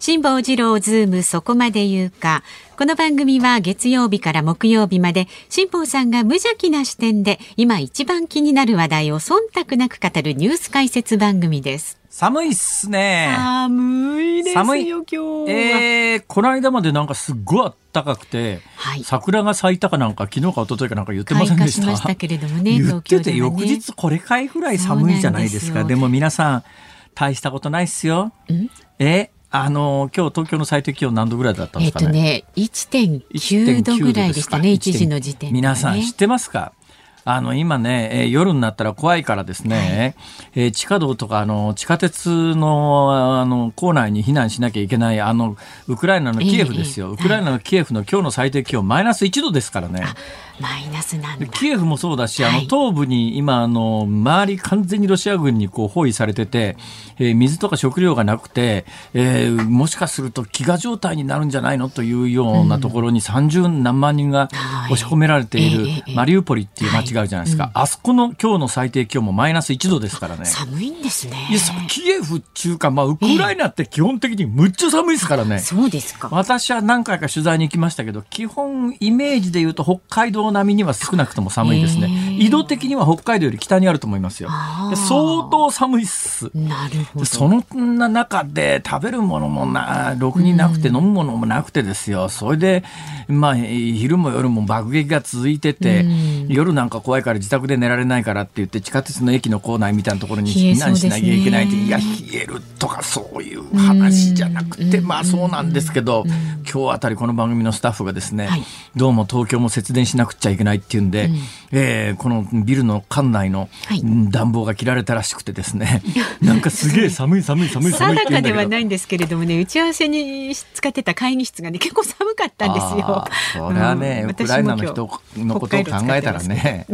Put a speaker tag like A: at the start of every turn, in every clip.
A: 辛坊治郎ズームそこまで言うか。この番組は月曜日から木曜日まで辛坊さんが無邪気な視点で今一番気になる話題を忖度なく語るニュース解説番組です。
B: 寒いっすね。
A: 寒いですよ、今日は。
B: えー、この間までなんかすっごい暖かくて、はい、桜が咲いたかなんか昨日か一昨日かなんか言ってませんでした？
A: しましたけれどもね、
B: 言ってて、翌日これかいぐらい寒いじゃないですか。でも皆さん、大したことないっすよ。えあの今日東京の最低気温何度ぐらいだったんですかね？
A: えっとね、1.9度ぐらいでしたね、1時の時点、ね、
B: 皆さん知ってますか？あの、今ね、えー、夜になったら怖いからですね、はい、えー、地下道とか、あの、地下鉄の、あの、構内に避難しなきゃいけない、あの、ウクライナのキエフですよ。えー、ウクライナのキエフの今日の最低気温、マイナス1度ですからね。
A: マイナスなんだ。
B: キエフもそうだし、あの東部に今あの周り完全にロシア軍にこう包囲されてて、えー、水とか食料がなくて、えー、もしかすると飢餓状態になるんじゃないのというようなところに30何万人が押し込められているマリウポリっていう街があるじゃないですか、あそこの今日の最低気温もマイナス1度ですからね。
A: 寒いんですね。
B: いやキエフ中か、まあ、ウクライナって基本的にむっちゃ寒いですからね、
A: そうですか。
B: 私は何回か取材に行きましたけど基本イメージで言うと北海道並みには少なくとも寒いですね。緯度的には北海道より北にあると思いますよ。相当寒いっす。
A: なるほど。
B: その中で食べるものもな、ろくになくて飲むものもなくてですよ。それで、まあ、昼も夜も爆撃が続いてて、夜なんか怖いから自宅で寝られないからって言って地下鉄の駅の構内みたいなところに避難しなきゃいけないって、いや、冷えるとかそういう話じゃなくて、まあそうなんですけど、今日あたりこの番組のスタッフがですね、どうも東京も節電しなくちゃいけないっていうんで、うん、えー、このビルの館内の暖房が切られたらしくてですね、はい、なんかすげえ寒い寒い寒い寒い
A: 定かではないんですけれどもね打ち合わせに使ってた会議室がね結構寒かったんですよ。
B: それはね、うん、ウクライナの人のことを考えたらね。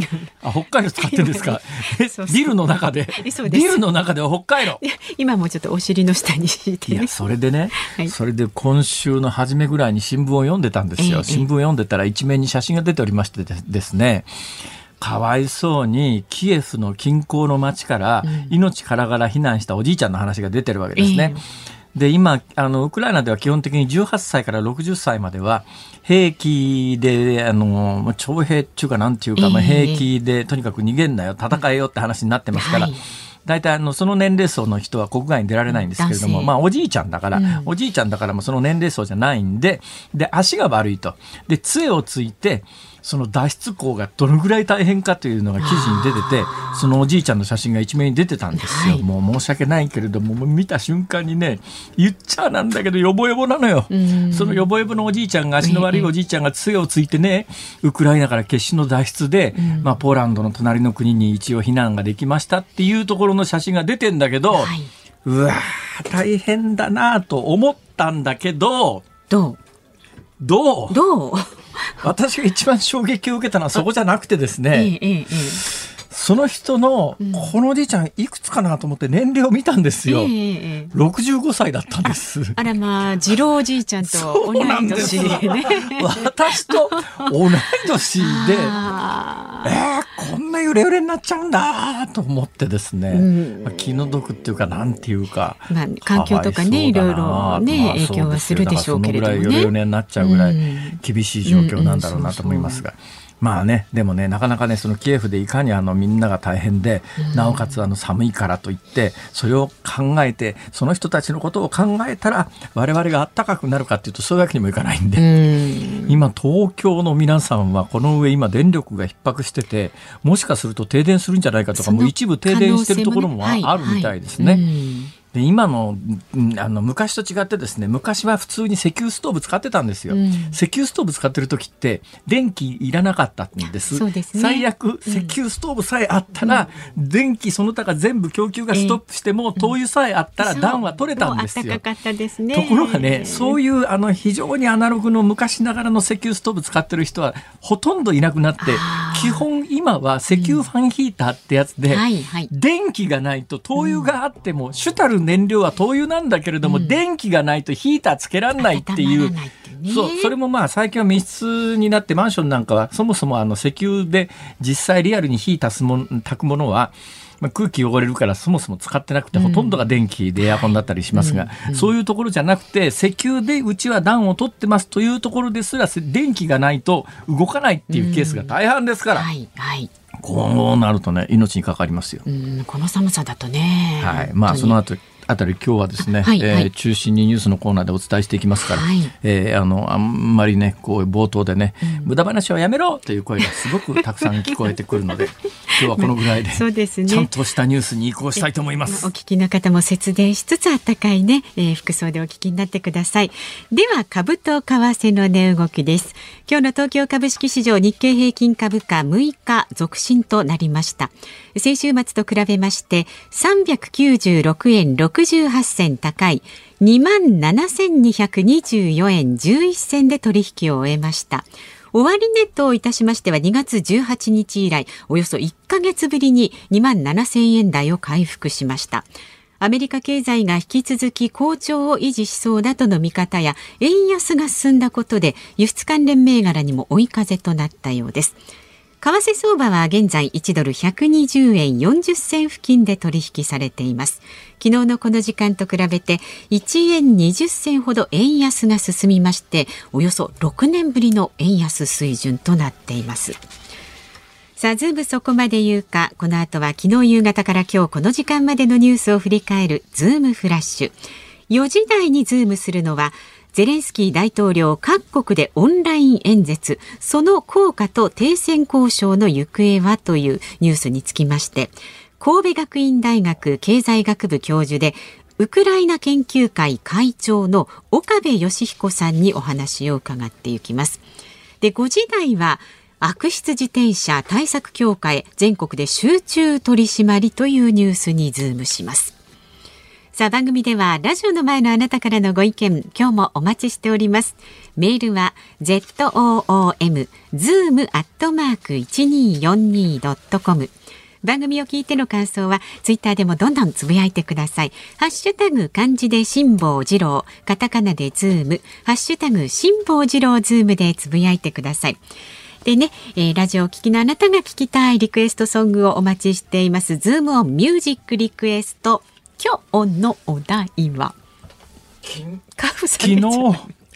B: あ北海道使ってんですか？ビルの中で？ビルの中では北海道？
A: 今もちょっとお尻の下に
B: 敷いて、ね、いやそれでね、はい、それで今週の初めぐらいに新聞を読んでたんですよ、え新聞を読んでたら一面に写真が出ておりましてですね。かわいそうにキエフの近郊の町から命からがら避難したおじいちゃんの話が出てるわけですね。で今あのウクライナでは基本的に18歳から60歳までは兵器であの徴兵っていうかなんていうか、まあ、兵器でとにかく逃げんなよ戦えよって話になってますから。はい。大体あのその年齢層の人は国外に出られないんですけれども、まあ、おじいちゃんだから、うん、おじいちゃんだからもその年齢層じゃないんでで足が悪いと。で杖をついてその脱出口がどのぐらい大変かというのが記事に出ててそのおじいちゃんの写真が一面に出てたんですよ、はい、もう申し訳ないけれども見た瞬間にね言っちゃなんだけどよぼよぼなのよ。そのよぼよぼのおじいちゃんが足の悪いおじいちゃんが杖をついてねウクライナから決死の脱出で、まあ、ポーランドの隣の国に一応避難ができましたっていうところの写真が出てんだけど、はい、うわ大変だなと思ったんだけど
A: どう？
B: ど
A: う？どう？
B: 私が一番衝撃を受けたのはそこじゃなくてですね、えええその人の、このおじいちゃんいくつかなと思って年齢を見たんですよ。えー、65歳だったんです。
A: あらまあ、次郎おじいちゃんと同い年でね。
B: 私と同い年で、えー、こんな揺れ揺れになっちゃうんだと思ってですね、うん、気の毒っていうか、なんていうか。
A: まあ、環境とかね、いろいろね、影響はするでしょうけれども、ね。
B: そのぐらい揺れ揺れになっちゃうぐらい厳しい状況なんだろうなと思いますが。うんうんそうそうまあね、でもね、なかなかね、そのキエフでいかにあのみんなが大変で、なおかつあの寒いからといって、それを考えて、その人たちのことを考えたら、我々があったかくなるかっていうと、そういうわけにもいかないんで、ん。今、東京の皆さんは、この上、今、電力が逼迫してて、もしかすると停電するんじゃないかとか、もう一部停電してるところもあるみたいですね。で今のあの昔と違ってですね昔は普通に石油ストーブ使ってたんですよ、うん、石油ストーブ使ってる時って電気いらなかったんです。
A: ね、
B: 最悪石油ストーブさえあったら、うん、電気その他が全部供給がストップしても、えー、灯油さえあったら暖は取れたんですよ、
A: ね、
B: ところがねそういうあの非常にアナログの昔ながらの石油ストーブ使ってる人はほとんどいなくなって基本今今は石油ファンヒーターってやつで、電気がないと灯油があっても、主たる燃料は灯油なんだけれども、電気がないとヒーターつけらんないっていう。そうそれもまあ最近は密室になってマンションなんかはそもそもあの石油で実際リアルに火足すも炊くものはまあ、空気汚れるからそもそも使ってなくて、ほとんどが電気でエアコンだったりしますが、そういうところじゃなくて石油でうちは暖を取ってますというところですら電気がないと動かないっていうケースが大半ですから。はいはいこうなるとね命にかかりますよ。
A: この寒さだとね。
B: はい。まあその後あたり今日はですね、はいはい、えー、中心にニュースのコーナーでお伝えしていきますから、はい、えー、あのあんまりねこう冒頭でね、うん、無駄話はやめろという声がすごくたくさん聞こえてくるので 今日はこのぐらいでそうですねちゃんとしたニュースに移行したいと思います。
A: お聞きの方も節電しつつあったかいね、えー、服装でお聞きになってください。では株と為替の値動きです。今日の東京株式市場日経平均株価6日続伸となりました。先週末と比べまして396円68銭高い2万7224円11銭で取引を終えました。終値といたしましては2月18日以来およそ1ヶ月ぶりに2万7000円台を回復しました。アメリカ経済が引き続き好調を維持しそうだとの見方や円安が進んだことで輸出関連銘柄にも追い風となったようです。為替相場は現在1ドル120円40銭付近で取引されています。昨日のこの時間と比べて1円20銭ほど円安が進みまして、およそ6年ぶりの円安水準となっています。さあ、ズームそこまで言うか、この後は昨日夕方から今日この時間までのニュースを振り返るズームフラッシュ。4時台にズームするのは、ゼレンスキー大統領各国でオンライン演説その効果と停戦交渉の行方はというニュースにつきまして神戸学院大学経済学部教授でウクライナ研究会会長の岡部義彦さんにお話を伺っていきます。で5時台は悪質自転車対策強化へ全国で集中取り締まりというニュースにズームします。さあ番組ではラジオの前のあなたからのご意見今日もお待ちしております。メールは zoom zoom アットマーク 1242.com 番組を聞いての感想はツイッターでもどんどんつぶやいてください。ハッシュタグ漢字で辛坊治郎。カタカナでズーム。ハッシュタグ辛坊治郎ズームでつぶやいてください。でね、えー、ラジオを聴きのあなたが聞きたいリクエストソングをお待ちしています。ズームオンミュージックリクエスト。今日のお題は
B: 昨日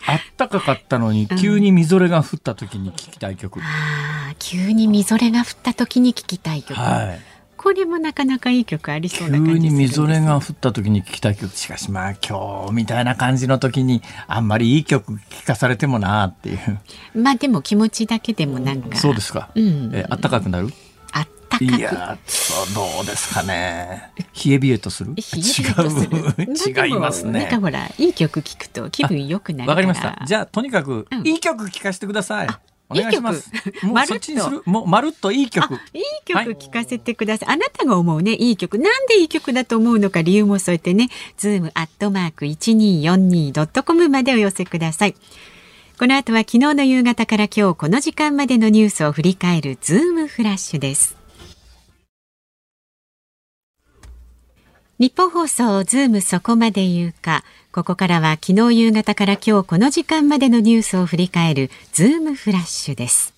B: あったかかったのに、急にみぞれが降った時に聞きたい曲、うん、
A: あ急にみぞれが降った時に聞きたい曲、はい、これもなかなかいい曲ありそうな感じ
B: 急にみぞれが降った時に聞きたい曲。しかしまあ今日みたいな感じの時にあんまりいい曲聞かされてもなっていう。
A: まあでも気持ちだけでもなんか。
B: そうですか、うん、えあったかくなる？いやどうですかね 冷え冷えとする？違う違いますね
A: なんかほらいい曲聞くと気分良くなる
B: わかりましたじゃあとにかく、うん、いい曲聞かせてくださいお願いします。もうそっちにする？もうまるっといい曲。
A: いい曲聞かせてください。はい、あなたが思うね、いい曲。なんでいい曲だと思うのか理由も添えてね、ズームアットマーク一二四二ドットコムまでお寄せください。この後は昨日の夕方から今日この時間までのニュースを振り返るズームフラッシュです。ニッポン放送ズームそこまで言うか。ここからは昨日夕方から今日この時間までのニュースを振り返るズームフラッシュです。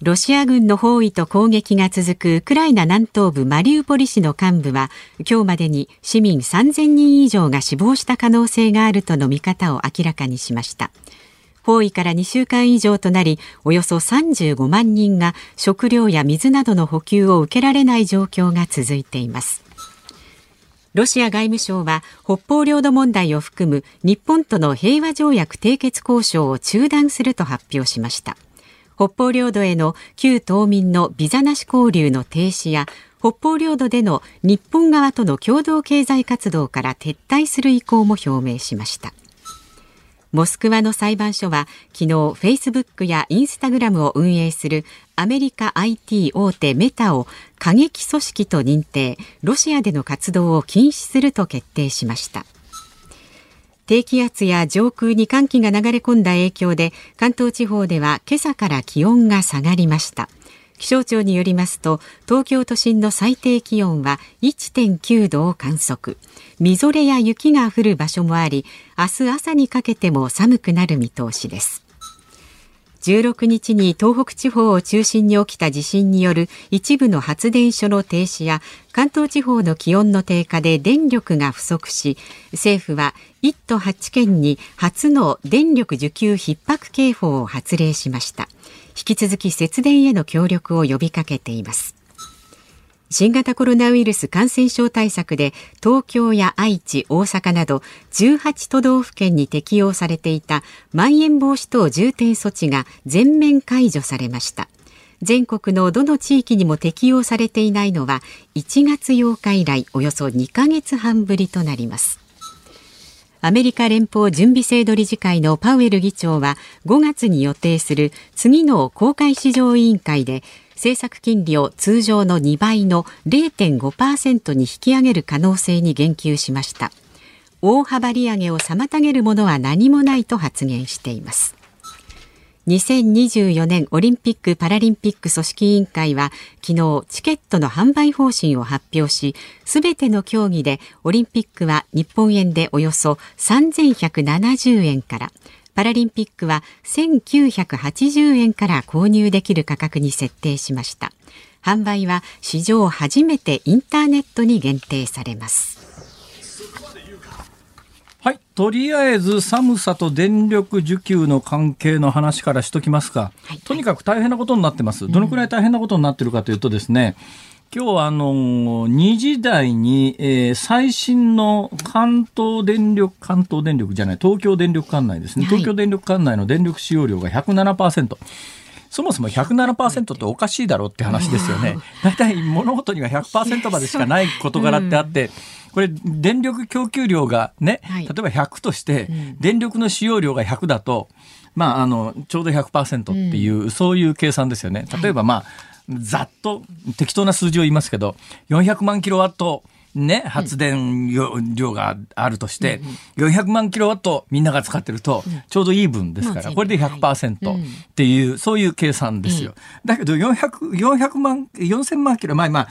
A: ロシア軍の包囲と攻撃が続くウクライナ南東部マリウポリ市の幹部は今日までに市民3000人以上が死亡した可能性があるとの見方を明らかにしました。包囲から2週間以上となりおよそ35万人が食料や水などの補給を受けられない状況が続いています。ロシア外務省は北方領土問題を含む日本との平和条約締結交渉を中断すると発表しました。北方領土への旧島民のビザなし交流の停止や北方領土での日本側との共同経済活動から撤退する意向も表明しました。モスクワの裁判所は昨日フェイスブックやインスタグラムを運営するアメリカ IT 大手メタを過激組織と認定ロシアでの活動を禁止すると決定しました。低気圧や上空に寒気が流れ込んだ影響で関東地方では今朝から気温が下がりました。気象庁によりますと東京都心の最低気温は1.9度を観測。みぞれや雪が降る場所もあり明日朝にかけても寒くなる見通しです。16日に東北地方を中心に起きた地震による一部の発電所の停止や関東地方の気温の低下で電力が不足し政府は1都8県に初の電力需給逼迫警報を発令しました。引き続き節電への協力を呼びかけています。新型コロナウイルス感染症対策で東京や愛知、大阪など18都道府県に適用されていたまん延防止等重点措置が全面解除されました。全国のどの地域にも適用されていないのは1月8日以来およそ2ヶ月半ぶりとなります。アメリカ連邦準備制度理事会のパウエル議長は5月に予定する次の公開市場委員会で政策金利を通常の2倍の0.5%に引き上げる可能性に言及しました。大幅利上げを妨げるものは何もないと発言しています。2024年オリンピック・パラリンピック組織委員会は昨日チケットの販売方針を発表しすべての競技でオリンピックは日本円でおよそ3170円からパラリンピックは1980円から購入できる価格に設定しました。販売は史上初めてインターネットに限定されます。
B: はい。とりあえず寒さと電力需給の関係の話からしときますか。はい、とにかく大変なことになってます。どのくらい大変なことになってるかというとですね、今日はあの2時台に、えー、最新の関東電力、関東電力じゃない、東京電力管内ですね、東京電力管内の電力使用量が107%。そもそも107%っておかしいだろうって話ですよね。大体物事には100%までしかない事柄ってあって、これ電力供給量がね、例えば100として、電力の使用量が100だと、まあ、あの、ちょうど100%っていう、そういう計算ですよね。例えばまあ、ざっと適当な数字を言いますけど、400万キロワットね、発電量があるとして、400万キロワットみんなが使ってると、ちょうどいい分ですから、これで100%っていう、そういう計算ですよ。だけど400、400万、4000万キロ、まあまあ、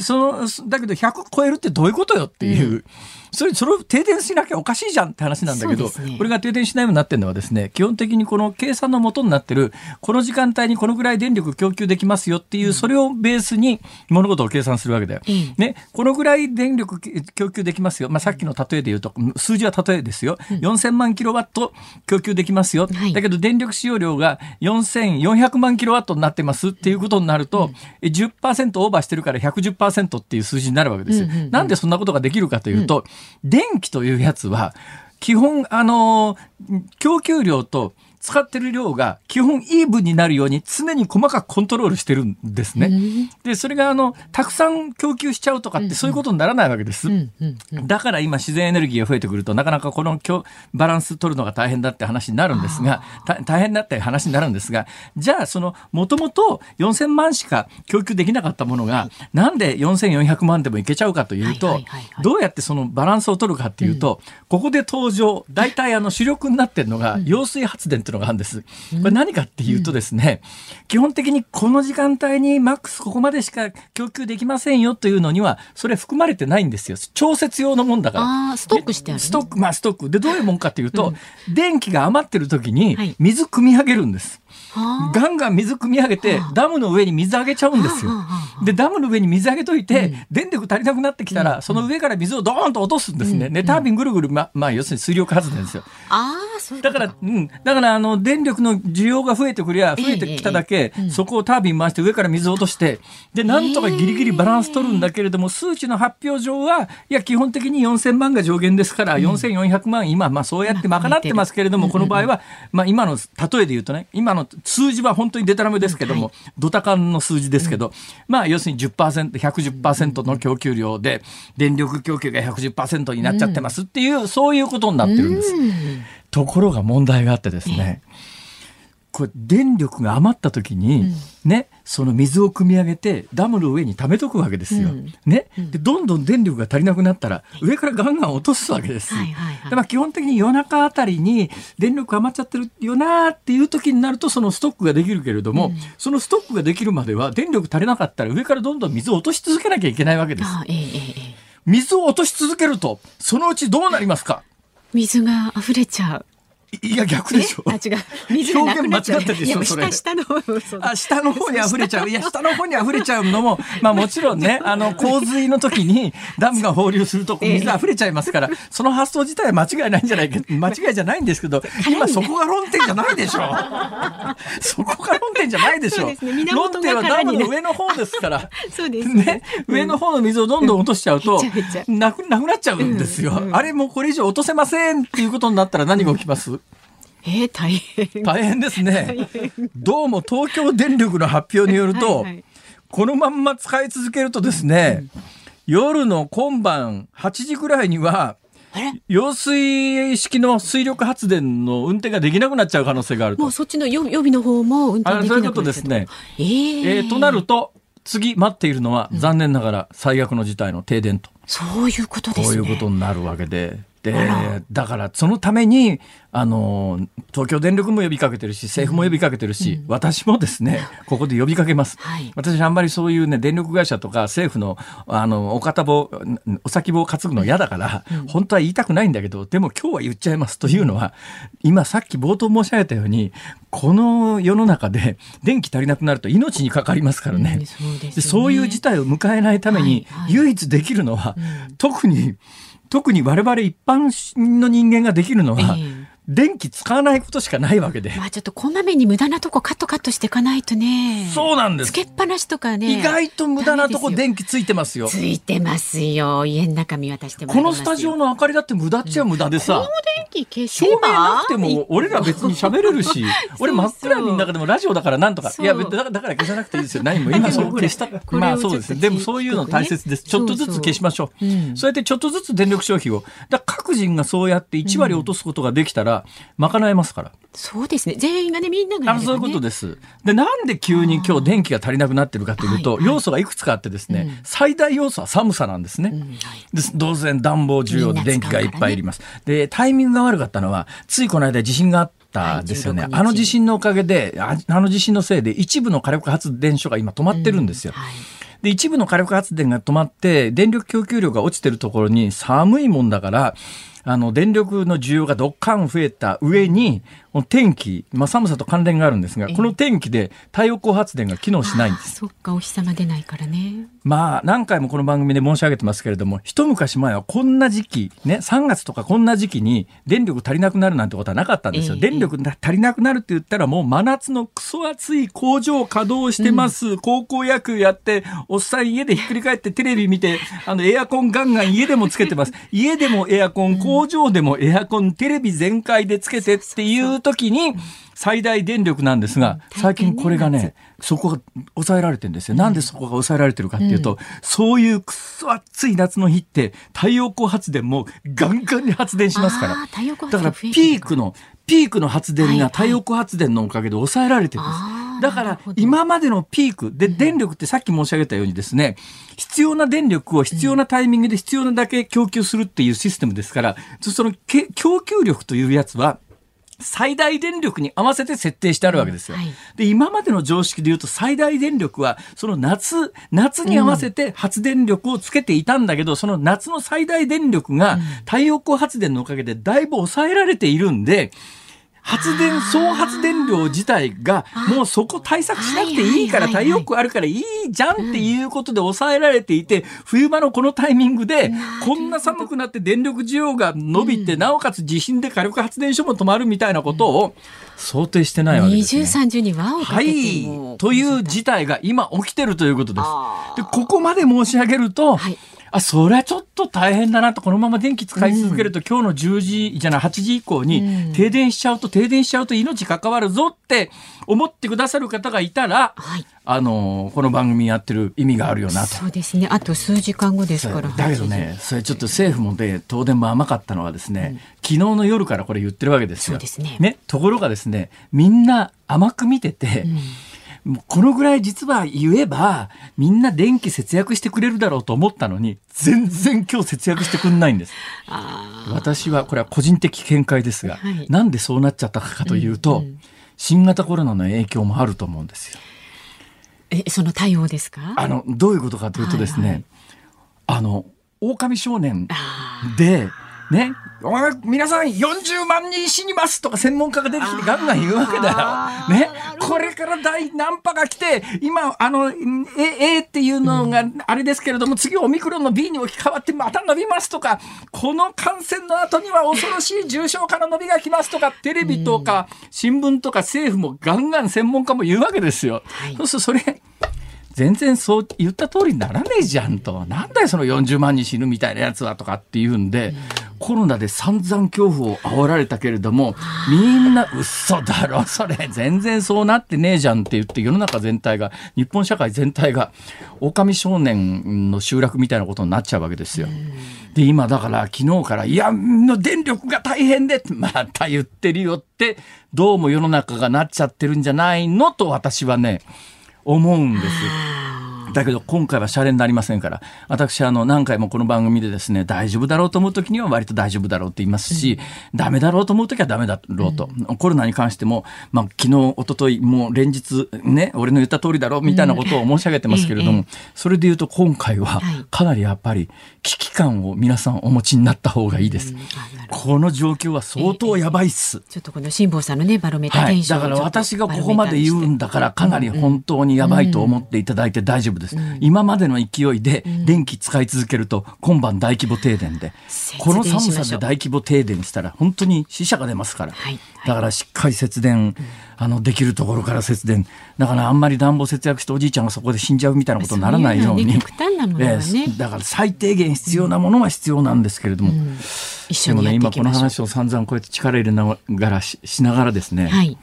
B: その、だけど100超えるってどういうことよっていう。それ、それを停電しなきゃおかしいじゃんって話なんだけど、ね、これが停電しないようになってるのはですね、基本的にこの計算のもとになってる、この時間帯にこのぐらい電力供給できますよっていう、それをベースに物事を計算するわけだよ。うん、ね、このぐらい電力供給できますよ。まあ、さっきの例えで言うと、数字は例えですよ。うん、4000万キロワット供給できますよ。はい、だけど電力使用量が4400万キロワットになってますっていうことになると、うん、10%オーバーしてるから110%っていう数字になるわけですよ。うんうんうん、なんでそんなことができるかというと、電気というやつは、基本、あの、供給量と使ってる量が基本イーブンになるように常に細かくコントロールしてるんですね。で、それがあの、たくさん供給しちゃうとかってそういうことにならないわけです。だから今自然エネルギーが増えてくるとなかなかこのバランス取るのが大変だって話になるんですが、大変だって話になるんですが、じゃあその、もともと4000万しか供給できなかったものが、なんで4400万でもいけちゃうかというと、どうやってそのバランスを取るかっていうと、ここで登場、大体あの主力になってるのが揚水発電とのがあるんです。これ何かっていうとですね、うん、基本的にこの時間帯にマックスここまでしか供給できませんよというのには、それ含まれてないんですよ。調節用のもんだから。
A: あストックしてある、
B: ね、ストック、まあストック。で、どういうもんかっていうと、うん、電気が余ってる時に水汲み上げるんです。ガンガン水汲み上げて、ダムの上に水あげちゃうんですよ。で、ダムの上に水あげといて、電力足りなくなってきたら、その上から水をドーンと落とすんですね。で、タービンぐるぐる、ま、まあ、要するに水力発電ですよ。
A: あ
B: だから、うん。だから、あの、電力の需要が増えてくりゃ、増えてきただけ、そこをタービン回して上から水を落として、で、なんとかギリギリバランス取るんだけれども、数値の発表上は、いや、基本的に4000万が上限ですから、4400万、今、まあ、そうやって賄ってますけれども、この場合は、まあ、今の、例えで言うとね、今の数字は本当にデタラメですけども、はい、ドタカンの数字ですけど、うん、まあ要するに10%、110%の供給量で、電力供給が110%になっちゃってますっていう、うん、そういうことになってるんです。ところが問題があってですね、これ電力が余った時に、うん、ね、その水を汲み上げてダムの上に溜めとくわけですよ。うん、ね、で、どんどん電力が足りなくなったら、上からガンガン落とすわけです。はいはいはい、でまあ、基本的に夜中あたりに電力余っちゃってるよなっていう時になると、そのストックができるけれども、うん、そのストックができるまでは電力足りなかったら上からどんどん水を落とし続けなきゃいけないわけです。えー、水を落とし続けると、そのうちどうなりますか？
A: 水が溢れちゃう。
B: いや逆でしょ。
A: あ違う。水がなくなっちゃう。表現間違ったでしょ
B: それ。
A: 下の方。
B: あ下の方に溢れちゃう。いや下の方に溢れちゃうのもまあ もちろんねあの洪水の時にダムが放流すると水溢れちゃいますから、その発想自体は間違いないんじゃないか間違いじゃないんですけど今そこが論点じゃないでしょ。そこが論点じゃないでしょ。ね、論点はダムの上の方ですから。
A: そうです
B: ね。上の方の水をどんどん落としちゃうとなくなくなっちゃうんですよ。あれもうこれ以上落とせませんっていうことになったら何が起きます？
A: えー、大変。
B: 大変ですね。どうも東京電力の発表によると、はいはい、このまんま使い続けるとですね、うん、夜の今晩8時ぐらいには、揚水式の水力発電の運転ができなくなっちゃう可能性があると。
A: もうそっちの予備の方も運転できなくなっちゃうそういうことですね。
B: えー、えー、となると、次待っているのは、残念ながら最悪の事態の停電と。
A: そういうことです
B: ね。こういうことになるわけで。でだからそのためにあの東京電力も呼びかけてるし政府も呼びかけてるし、うん、私もですねここで呼びかけます、はい、私あんまりそういうね電力会社とか政府のあのお片棒お先棒を担ぐの嫌だから、うん、本当は言いたくないんだけどでも今日は言っちゃいますというのは今さっき冒頭申し上げたようにこの世の中で電気足りなくなると命にかかりますからね。うんそうね、そういう事態を迎えないために唯一できるのは、特に特に我々一般の人間ができるのは、電気使わないことしかないわけで。
A: まあちょっとこまめに無駄なとこカットカットしていかないとね。
B: そうなんです。
A: つけっぱなしとかね。
B: 意外と無駄なとこ電気ついてますよ。
A: ついてますよ。家の中見渡して
B: このスタジオの明かりだって無駄っちゃ無駄でさ。うん、
A: 電気消せば？
B: 照明なくても俺ら別に喋れるし、俺真っ暗の中でもラジオだからなんとか。いやだから消さなくていいですよ。何も今そう消した。まあそうです。でもそういうの大切です。ちょっとずつ消しましょう。そうやってちょっとずつ電力消費を。だ各人がそうやって1割落とすことができたら、賄えますから。
A: そうですね。全員がね、みんなが、
B: ね、そういうことです。で、なんで急に今日電気が足りなくなってるかというと、要素がいくつかあってですね、うん、最大要素は寒さなんですね。うんはい、で当然暖房需要で電気がいっぱいいります。で、タイミングが悪かったのは、ついこの間地震があったですよね、はい、あの地震のおかげであ、あの地震のせいで一部の火力発電所が今止まってるんですよ。うんはいで、一部の火力発電が止まって、電力供給量が落ちてるところに寒いもんだから、あの、電力の需要がどっかん増えた上に、天気、まあ、寒さと関連があるんですが、この天気で太陽光発電が機能しないんです。
A: そっか、お日様出ないからね。
B: まあ、何回もこの番組で申し上げてますけれども、一昔前はこんな時期、ね、3月とかこんな時期に電力足りなくなるなんてことはなかったんですよ。えー、電力足りなくなるって言ったらもう真夏のクソ暑い工場稼働してます。うん、高校野球やって、おっさん家でひっくり返ってテレビ見て、あの、エアコンガンガン家でもつけてます。家でもエアコン、工場でもエアコン、テレビ全開でつけてっていう時に、最大電力なんですが、最近これがね、そこが抑えられてるんですよ。なんでそこが抑えられてるかっていうと、そういうくそ暑い夏の日って太陽光発電もガンガンに発電しますから。だからピークの、ピークの発電が太陽光発電のおかげで抑えられてるんです。だから今までのピークで電力ってさっき申し上げたようにですね、必要な電力を必要なタイミングで必要なだけ供給するっていうシステムですから、その供給力というやつは最大電力に合わせて設定してあるわけですよ。はい、で、今までの常識で言うと最大電力は、その夏、夏に合わせて発電力をつけていたんだけど、うん、その夏の最大電力が太陽光発電のおかげでだいぶ抑えられているんで、発電、総発電量自体が、もうそこ対策しなくていいから、太陽光あるからいいじゃんっていうことで抑えられていて、冬場のこのタイミングで、こんな寒くなって電力需要が伸びて、なおかつ地震で火力発電所も止まるみたいなことを想定してないわけです、ね。
A: 二重に輪を
B: はい。という。事態が今起きてるということです。で、ここまで申し上げると、はいあ、そりゃちょっと大変だなと、このまま電気使い続けると、うん、今日の10時じゃない、8時以降に停電しちゃうと、停電しちゃうと命関わるぞって思ってくださる方がいたら、はい、あの、この番組やってる意味があるよなと。
A: そうですね。あと数時間後ですから。
B: だけどね、それちょっと政府もで、東電も甘かったのはですね、うん、昨日の夜からこれ言ってるわけですよ。そうですね。ね、ところがですね、みんな甘く見てて、うんこのぐらい実は言えば、みんな電気節約してくれるだろうと思ったのに、全然今日節約してくんないんです。私は、これは個人的見解ですが、はい、なんでそうなっちゃったかというと、うんうん、新型コロナの影響もあると思うんですよ。
A: え、その対応ですか？
B: あの、どういうことかというとですね、はいはい、あの、狼少年で、ね、皆さん40万人死にますとか専門家が出てきてガンガン言うわけだよ。ね、これから第何波が来て、今、あの、A, A っていうのがあれですけれども、次オミクロンの B に置き換わってまた伸びますとか、この感染の後には恐ろしい重症化の伸びが来ますとか、テレビとか新聞とか政府もガンガン専門家も言うわけですよ。そうするとそれ、全然そう言った通りにならねえじゃんと。なんだよその40万人死ぬみたいなやつはとかっていうんで、コロナで散々恐怖を煽られたけれども、みんな嘘だろ、それ。全然そうなってねえじゃんって言って世の中全体が、日本社会全体が、狼少年の集落みたいなことになっちゃうわけですよ。で、今だから昨日から、いや、の電力が大変で、また言ってるよって、どうも世の中がなっちゃってるんじゃないのと私はね、思うんです。だけど今回はシャレになりませんから、私、あの、何回もこの番組でですね、大丈夫だろうと思う時には割と大丈夫だろうって言いますし、うん、ダメだろうと思う時はダメだろうと。うん、コロナに関しても、まあ、昨日、一昨日もう連日、ね、俺の言った通りだろうみたいなことを申し上げてますけれども、うん、それで言うと今回は、かなりやっぱり危機感を皆さんお持ちになった方がいいです。この状況は相当やばいっす。
A: ちょっとこの辛坊さんのね、バロメーター、
B: はい、だから私がここまで言うんだから、かなり本当にやばいと思っていただいて大丈夫です。今までの勢いで電気使い続けると、今晩大規模停電で、この寒さで大規模停電したら、本当に死者が出ますから、だからしっかり節電、あのできるところから節電、だからあんまり暖房節約しておじいちゃんがそこで死んじゃうみたいなことにならないように、だから最低限必要なものは必要なんですけれども、でもね、今この話を散々こうやって力入れながらしながらですね、はい。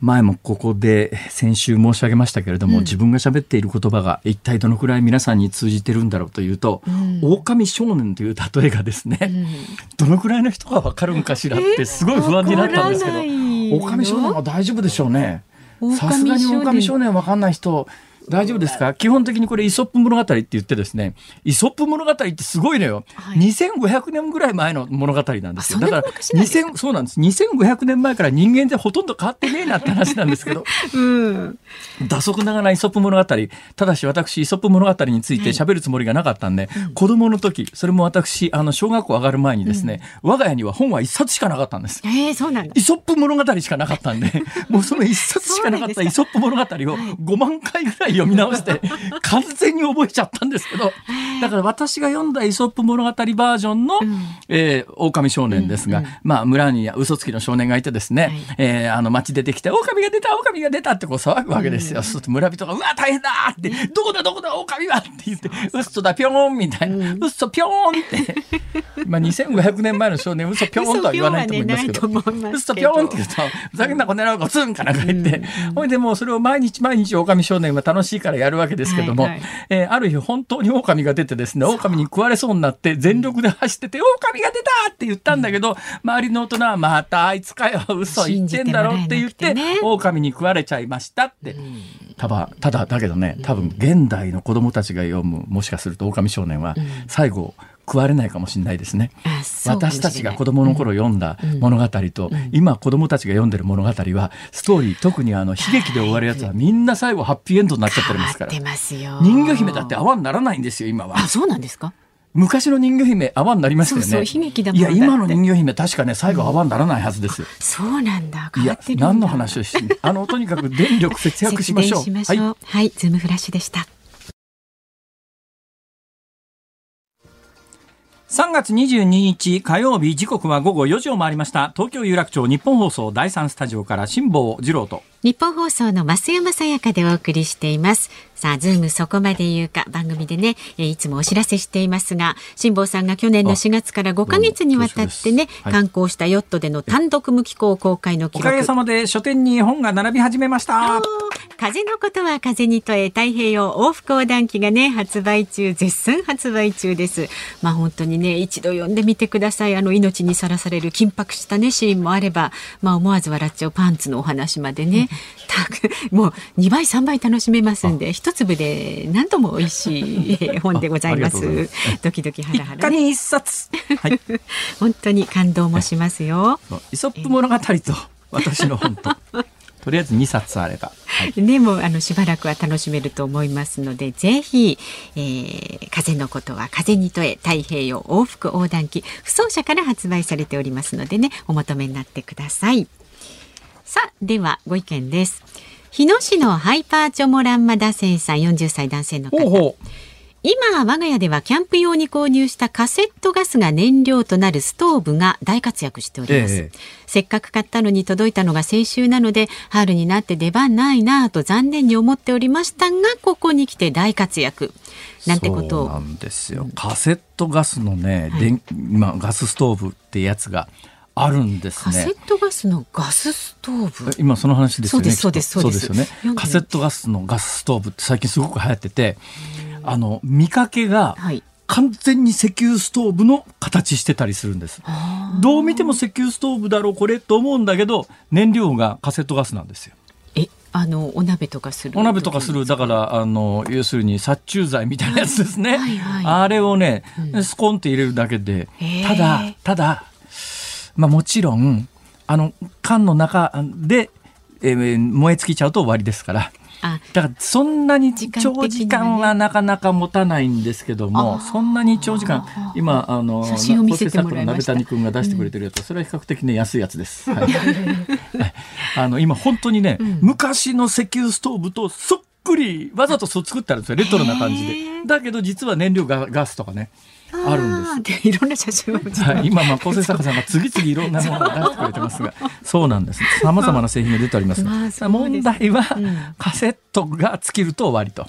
B: 前もここで先週申し上げましたけれども、うん、自分が喋っている言葉が一体どのくらい皆さんに通じてるんだろうというと、うん、狼少年という例えがですね、うん、どのくらいの人がわかるんかしらってすごい不安になったんですけど、狼少年は大丈夫でしょうね。さすがに狼少年わかんない人大丈夫ですか？基本的にこれイソップ物語って言ってですね、イソップ物語ってすごいのよ。はい、2500年ぐらい前の物語なんですよ。だから2000、そうなんです。2500年前から人間ってほとんど変わってねえなって話なんですけど、うん、打足ながらイソップ物語、ただし私イソップ物語について喋るつもりがなかったんで、はい、子供の時、それも私、あの、小学校上がる前にですね、うん、我が家には本は一冊しかなかったんです。
A: えー、そうなんだ。
B: イソップ物語しかなかったんで、もうその一冊しかなかったイソップ物語を5万回ぐらい読み直して 完全に覚えちゃったんですけどだから私が読んだイソップ物語バージョンの、うん、えー、狼少年ですが、うんうん、まあ村に嘘つきの少年がいてですね、はい、えー、あの町出てきて狼が出た狼が出たってこう騒ぐわけですよ、うん、そうすると村人がうわ大変だ!ってどこだどこだ狼は!って言って嘘だぴょーんみたいな、うん、嘘ぴょーんって。まあ2500年前の少年嘘ぴょーんとは言わないと思いますけど、ね、嘘ぴょーんって言うとふざけんなこの野郎ゴツンかなんか言って、ほいでもうそれを毎日毎日狼少年は楽しいからやるわけですけども、はいはい、えー、ある日本当に狼が出てですね、狼に食われそうになって全力で走ってて、狼が出た！って言ったんだけど、うん、周りの大人はまたあいつかよ、嘘言ってんだろって言って、ね、狼に食われちゃいましたって。うん、ただ、ただ、だけどね、多分現代の子供たちが読む、もしかすると狼少年は、最後、食われないかもしれないですね。私たちが子供の頃読んだ物語と、うんうん、今子供たちが読んでる物語はストーリー特にあの悲劇で終わるやつはみんな最後ハッピーエンドになっちゃってますから。人魚姫だって泡にならないんですよ今は。
A: あそうなんですか？
B: 昔の人魚姫泡になりましたよね。
A: そうそう悲劇だ
B: いや今の人魚姫確かね最後泡にならないはずです。うん、
A: そうなんだ。
B: いや何の話をしてあのとにかく電力節約しましょう。
A: しょうはい、はい、ズームフラッシュでした。
B: 3月22日火曜日時刻は午後4時を回りました。東京有楽町日本放送第3スタジオから辛坊治郎と。
A: 日本放送の増山さやかでお送りしています。さあ、ズームそこまで言うか番組でね、えいつもお知らせしていますが、辛坊さんが去年の4月から5か月にわたってね、はい、観光したヨットでの単独無寄港公開の記録。
B: おかげさまで書店に本が並び始めました。
A: 風のことは風に問え太平洋往復横断機がね発売中絶賛発売中ですまあ本当にね一度読んでみてくださいあの命にさらされる緊迫したねシーンもあればまあ思わず笑っちゃうパンツのお話までね、もう2倍3倍楽しめますんで一粒で何とも美味しい本でございます。ドキドキハラハラ、
B: ね、一冊、はい、
A: 本当に感動もしますよ。
B: イソップ物語と私の本と。とりあえず2冊あれば、
A: はい、でもあのしばらくは楽しめると思いますのでぜひ、えー、風のことは風に問え太平洋往復横断機不走者から発売されておりますのでねお求めになってくださいさあではご意見です。日野市のハイパーチョモランマダセンさん40歳男性の方。ほう今我が家ではキャンプ用に購入したカセットガスが燃料となるストーブが大活躍しております、ええ、せっかく買ったのに届いたのが先週なので春になって出番ないなと残念に思っておりましたがここに来て大活躍。なんてこと
B: を。なんですよ。カセットガスのね、はい、今ガスストーブってやつがあるんですね。カ
A: セットガスのガスストーブ？
B: 今その話ですよね。
A: そうですそうです
B: そうです。よね。カセットガスのガスストーブって最近すごく流行ってて、あの見かけが、完全に石油ストーブの形してたりするんです。どう見ても石油ストーブだろうこれと思うんだけど燃料がカセットガスなんですよ。
A: えあのお鍋とかする？
B: お鍋とかする。だからあの要するに殺虫剤みたいなやつですね、はいはい。はい、あれをね、うん、スコンって入れるだけで。ただただまあもちろんあの缶の中で、えー、燃え尽きちゃうと終わりですからだからそんなに長時間はなかなか持たないんですけども、そんなに長時間今あの
A: 写真を見せてもら
B: い鍋谷君が出してくれてるやつ、それは比較的ね安いやつです。はい、あの今本当にね、昔の石油ストーブとそっくりわざとそう作ってあるんですよレトロな感じで。だけど実は燃料がガスとかね。あるんで
A: す。いろんな写真を、
B: はい、今まあ構成作家さんが次々いろんなものを出してくれてますが、そうなんです。さまざまな製品が出ておりますが、問題は、カセットが尽きると終わりと。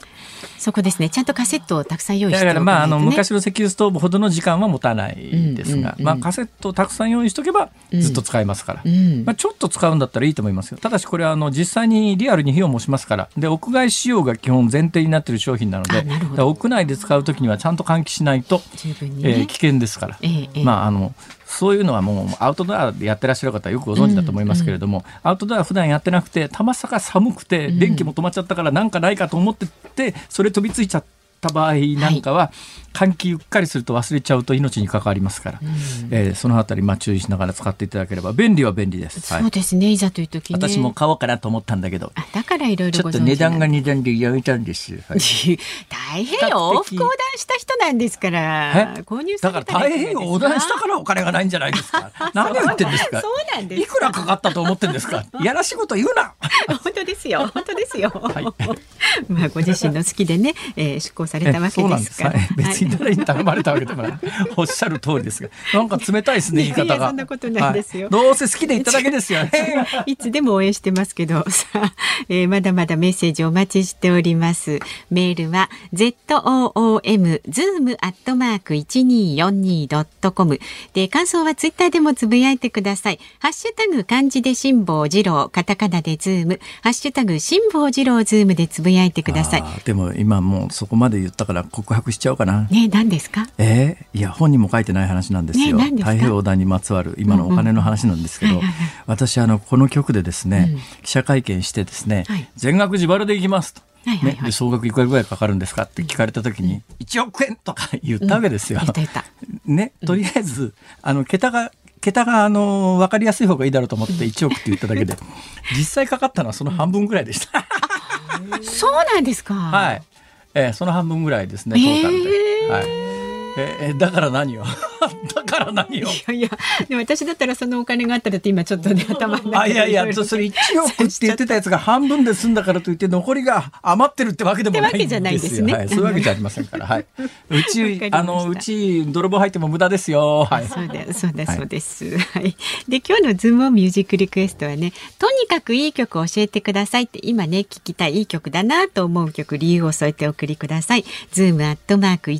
A: そこですね。ちゃんとカセットをたくさん用意して、
B: ね、だからまああの昔の石油ストーブほどの時間は持たないですが、まあカセットをたくさん用意しておけばずっと使えますから、まあちょっと使うんだったらいいと思いますよ。ただしこれはあの実際にリアルに費用もしますから、で屋外使用が基本前提になっている商品なので、屋内で使うときにはちゃんと換気しないと、ね、えー、危険ですから、えー、まああのそういうのはもうアウトドアでやってらっしゃる方はよくご存知だと思いますけれども、うんうん、アウトドア普段やってなくてたまさか寒くて電気も止まっちゃったからなんかないかと思っててそれ飛びついちゃった場合なんかは、換気うっかりすると忘れちゃうと命に関わりますから、うん、えー、そのあたりまあ注意しながら使っていただければ便利は便利です。
A: そうですね、はい、いざという時、ね、
B: 私も買おうかなと思ったんだけど、
A: だからいろいろ
B: ちょっと値段が値段でやめたんです。はい、
A: 大変往復横断した人なんですか。ら、購入
B: だから大変横断したからお金がないんじゃないですか。何を言ってんですか？
A: そうなんです。
B: いくらかかったと思ってんですか？やらしいこと言うな。
A: 本当ですよ。本当ですよ。はい、まあご自身の好きでね、えー、出航されたわけですから。
B: 別に誰に頼まれたわけでもない。おっしゃる通りですが、なんか冷たいですね、言い方が。
A: そんなことないですよ、
B: はい、どうせ好きで言っただけですよね。
A: いつでも応援してますけど、さあ、えー、まだまだメッセージお待ちしております。メールは z o o m zoom アットマーク一二四二ドットコムで感想はツイッターでもつぶやいてください。ハッシュタグ漢字で辛坊治郎、カタカナでズーム、ハッシュタグ辛坊治郎ズームでつぶやいてください。
B: でも今もうそこまで言ったから告白しちゃおうかな。
A: ね、何ですか？
B: えー、いや本にも書いてない話なんですよ。ね、太平洋横断にまつわる今のお金の話なんですけど、私あのこの曲でですね、うん、記者会見してですね、はい、全額自腹でいきますと。ね、総額いくらぐらいかかるんですかって聞かれた時に、うん、1億円とか言ったわけですよ。
A: うん、
B: ね、とりあえずあの桁が桁があの分かりやすい方がいいだろうと思って1億って言っただけで 実際かかったのはその半分ぐらいでした。
A: そうなんですか。
B: はい。えー、その半分ぐらいですねトータルで。はい。えー、だから何を？だから何よ。い
A: やいや、でも私だったらそのお金があったらって今ちょっとね、頭の
B: 中いやいや、それ1億って言ってたやつが半分で済んだからといって残りが余ってるってわけでもないんですよ。わけじゃないですね。はい、そういうわけじゃありませんから。はい。うち、あの、うち、泥棒入っても無駄ですよ。はい。
A: そうだ、そうだ、そうです。はい。で、今日のズームミュージックリクエストはね、とにかくいい曲を教えてくださいって、今ね、聞きたいいい曲だなと思う曲、理由を添えてお送りください。ズームアットマーク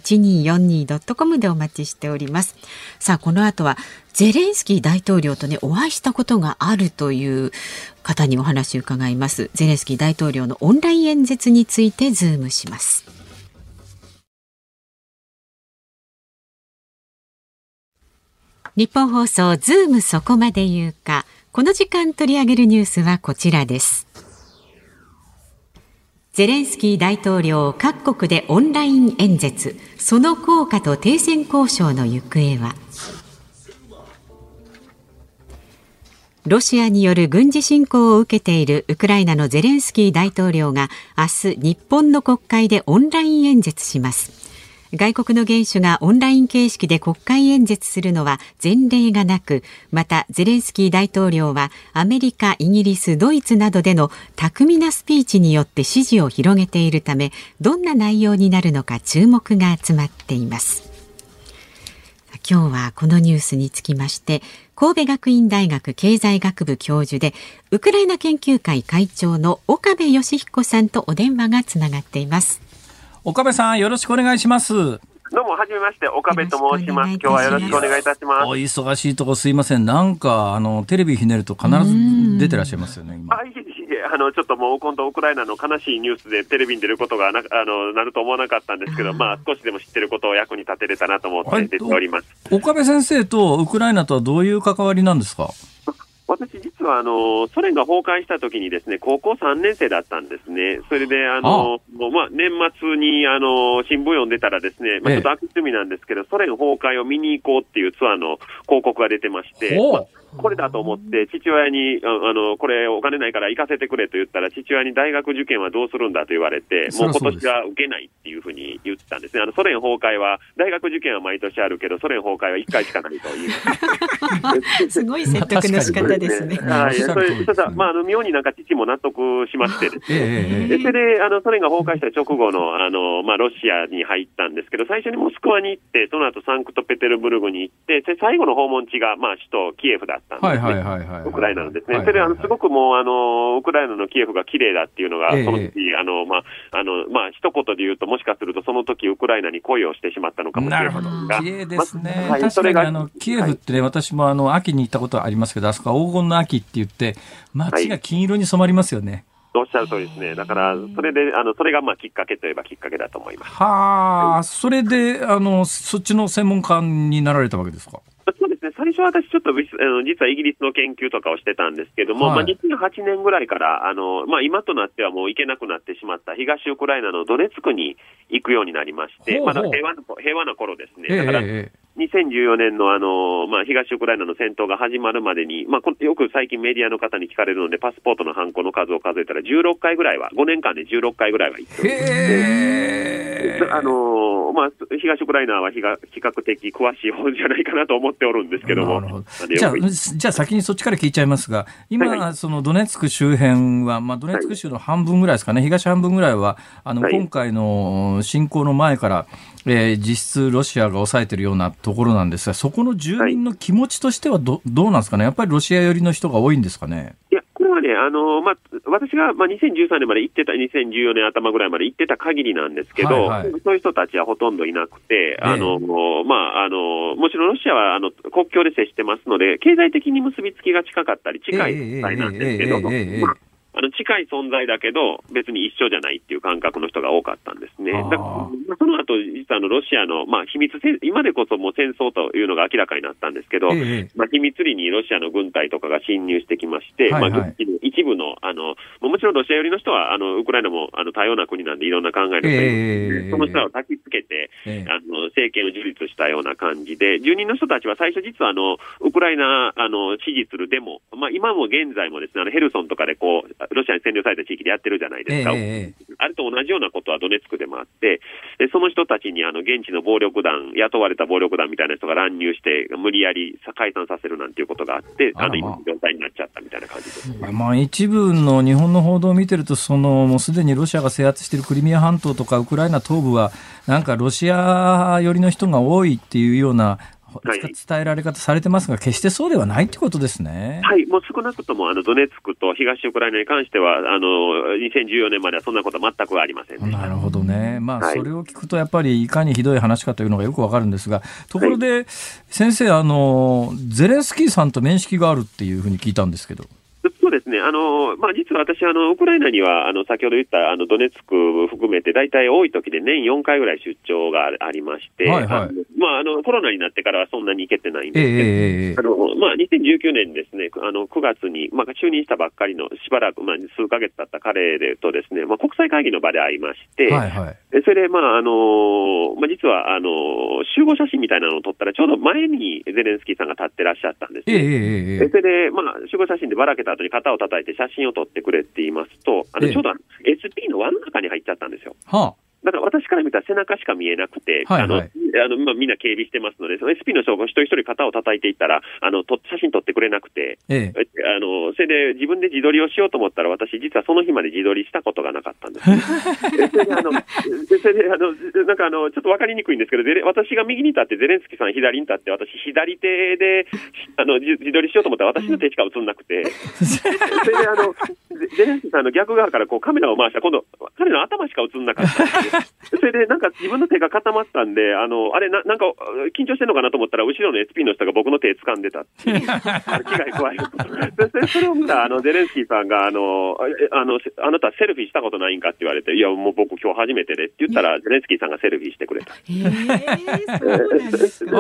A: 1242.com でお待ちしております。さあ、この後は、ゼレンスキー大統領とね、お会いしたことがあるという方にお話を伺います。ゼレンスキー大統領のオンライン演説についてズームします。ニッポン放送ズームそこまで言うか。この時間取り上げるニュースはこちらです。ゼレンスキー大統領各国でオンライン演説、その効果と停戦交渉の行方は？ロシアによる軍事侵攻を受けているウクライナのゼレンスキー大統領が明日日本の国会でオンライン演説します。外国の元首がオンライン形式で国会演説するのは前例がなくまたゼレンスキー大統領はアメリカイギリスドイツなどでの巧みなスピーチによって支持を広げているためどんな内容になるのか注目が集まっています。今日はこのニュースにつきまして神戸学院大学経済学部教授でウクライナ研究会会長の岡部義彦さんとお電話がつながっています。
B: 岡部さん、よろしくお願いします。どう
C: も、はじめまして、岡部と申します。今日はよろしくお願いいたします。お
B: 忙しいとこすいません。なんか、あの、テレビひねると必ず出てらっしゃいますよね、今。
C: あ、の、ちょっともう今度ウクライナの悲しいニュースでテレビに出ることがな、あの、なると思わなかったんですけど、まあ、少しでも知ってることを役に立てれたなと思って出ております。
B: 岡部先生とウクライナとはどういう関わりなんですか？
C: 私、実はあのソ連が崩壊したときにですね高校3年生だったんですね、それであのもうまあ、年末にあの新聞読んでたら、ですね、まあ、ちょっと悪趣味なんですけど、ソ連崩壊を見に行こうっていうツアーの広告が出てまして、まあ、これだと思って、父親にあのこれ、お金ないから行かせてくれと言ったら、父親に大学受験はどうするんだと言われて、もう今年は受けないっていうふうに言ってたんですね、あのソ連崩壊は、大学受験は毎年あるけど、ソ連崩壊は1回しかないと言い
A: ます。すごい説得の仕方ですね。
C: はい、それただ、まあ、あの妙になんか父も納得しましてですね、でそれであのソ連が崩壊した直後のあの、まあ、ロシアに入ったんですけど、最初にモスクワに行って、その後サンクトペテルブルグに行って、最後の訪問地が、まあ、首都キエフだったんですね、ウクライナのですね、それあのすごくもうあの、ウクライナのキエフが綺麗だっていうのが、その時、あのまああのまあ一言で言うと、もしかするとその時ウクライナに恋をしてしまったのかもしれないです
B: が、綺麗ですね、まあ、確かにあのキエフってね、私もあの秋に行ったことありますけど、あそこは黄金の秋って言って、街が金色に染まりますよね。
C: おっしゃる通りですね。だから、それで、あの、それがまあきっかけといえばきっかけだと思います。
B: はあ、はい、それで、あの、そっちの専門家になられたわけですか？
C: 初は私、ちょっとあの実はイギリスの研究とかをしてたんですけども、はい、まあ、2008年ぐらいからあの、まあ、今となってはもう行けなくなってしまった東ウクライナのドネツクに行くようになりまして、まだ平和な平和な頃ですね。だから、ええ2014年のあの、まあ、東ウクライナの戦闘が始まるまでに、まあ、よく最近メディアの方に聞かれるので、パスポートのハンコの数を数えたら16回ぐらいは、5年間で16回ぐらいは行って。あのまあ、東ウクライナは比較的詳しい方じゃないかなと思っておるんですけども。ど。
B: じゃあ、じゃあ先にそっちから聞いちゃいますが、今、はい、そのドネツク周辺は、まあ、ドネツク州の半分ぐらいですかね、はい、東半分ぐらいは、あの、はい、今回の侵攻の前から、えー、実質ロシアが抑えてるようなところなんですが、そこの住民の気持ちとしてはど,、どうなんですかね、やっぱりロシア寄りの人が多いんですかね？
C: いやこれはね、あのまあ、私が、まあ、2013年まで行ってた、2014年頭ぐらいまで行ってた限りなんですけど、はいはい、そういう人たちはほとんどいなくて、あの、まあ、あのもちろんロシアはあの国境で接してますので、経済的に結びつきが近かったり、近い存在なんですけど、あの近い存在だけど、別に一緒じゃないっていう感覚の人が多かったんですね。だその後実はあのロシアの、まあ、秘密今でこそもう戦争というのが明らかになったんですけど、ええ、まあ、秘密裏にロシアの軍隊とかが侵入してきまして、はいはい、まあ、一部のあの、もちろんロシア寄りの人は、あのウクライナもあの多様な国なんで、いろんな考えの人え、その人らを焚きつけて、あの政権を樹立したような感じで、住人の人たちは最初、実はあのウクライナあの支持するデモ、まあ、今も現在もですねあのヘルソンとかでこうロシアに占領された地域でやってるじゃないですか。えーあれと同じようなことはドネツクでもあって、でその人たちにあの現地の暴力団、雇われた暴力団みたいな人が乱入して、無理やり解散させるなんていうことがあって、あの今の状態になっちゃったみたいな感じです、
B: まあ、一部の日本の報道を見てると、そのもうすでにロシアが制圧しているクリミア半島とかウクライナ東部は、なんかロシア寄りの人が多いっていうようなはい、伝えられ方されてますが、決してそうではないということですね。
C: はい、もう少なくともあのドネツクと東ウクライナに関しては、あの2014年まではそんなことは全くありません
B: なるほどね、まあ、それを聞くと、やっぱりいかにひどい話かというのがよくわかるんですが、ところで、先生あの、ゼレンスキーさんと面識があるっていうふうに聞いたんですけど。
C: そうですね、あのまあ、実は私あの、ウクライナにはあの先ほど言ったあのドネツク含めて、大体多い時で年4回ぐらい出張がありまして、はいはい、まあ、あのコロナになってからはそんなに行けてないんですけど、えー、あのまあ、2019年ですね、あの9月に、まあ、就任したばっかりのしばらく、まあ、数か月経った彼とですね、まあ、国際会議の場で会いまして、はいはい、それで、まああのまあ、実はあの集合写真みたいなのを撮ったら、ちょうど前にゼレンスキーさんが立ってらっしゃったんですね。えー、それで、まあ、集合写真でばらけた後に肩を叩いて写真を撮ってくれって言いますと、あのちょうど SP の輪の中に入っちゃったんですよ。はあだから私から見たら背中しか見えなくて、はいはい、あのあのまあ、みんな警備してますので、その SP の人が一人一人肩を叩いていったら、あのと写真撮ってくれなくて、ええ、あのそれで自分で自撮りをしようと思ったら、私、実はその日まで自撮りしたことがなかったんです。それであのそれであのなんかあのちょっと分かりにくいんですけど、私が右に立って、ゼレンスキーさん左に立って、私、左手であの自撮りしようと思ったら、私の手しか映んなくて、それであのゼレンスキーさんの逆側からこうカメラを回したら、今度、彼の頭しか映んなかったんです。それでなんか自分の手が固まったんで、あのあれな、なんか緊張してるのかなと思ったら、後ろの SP の人が僕の手掴んでたっていう、危害加えると。それを見たあのゼレンスキーさんがあのあの、あなたセルフィーしたことないんかって言われて、いや、もう僕今日初めてでって言ったら、ゼレンスキーさんがセルフィーしてくれた。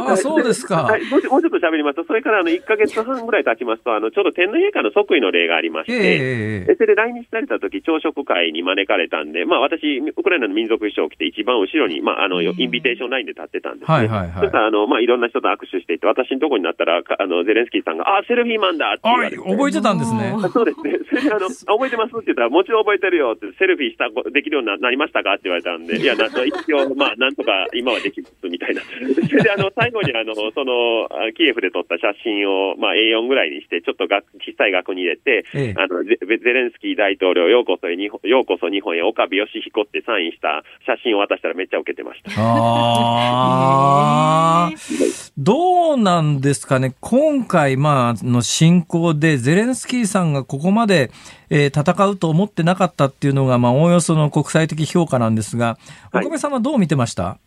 B: ああ、そうですか。
C: はい、もうちょっと喋りますと、それからあの1か月半ぐらい経ちますと、あのちょうど天皇陛下の即位の例がありまして、えー、それで来日された時朝食会に招かれたんで、まあ私、ウクライナの民族衣装を着て一番後ろに、まあ、あの、インビテーションラインで立ってたんですね。はいはいはい。あの、まあ、いろんな人と握手していて、私のところになったら、あの、ゼレンスキーさんが、あ、セルフィーマンだって言われて。
B: 覚えてたんですね。
C: そうですね。それで、あの、覚えてますって言ったら、もちろん覚えてるよって、セルフィーした、できるようになりましたか？って言われたんで、いや、な一応、まあ、なんとか今はできますみたいな。それで、あの、最後に、あの、その、キエフで撮った写真を、まあ、A4 ぐらいにして、ちょっとが小さい額に入れて、ええ、あのゼ、ゼレンスキー大統領、ようこそようこそ日本へ、岡部義彦ってサインした写真を渡したらめっちゃ受けてました。
B: あ どうなんですかね、今回、まあ、の侵攻で、ゼレンスキーさんがここまで、えー、戦うと思ってなかったっていうのが、まあ、おおよその国際的評価なんですが、岡部さんはどう見てました、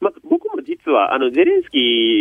C: まあ、僕も実はあのゼレンスキ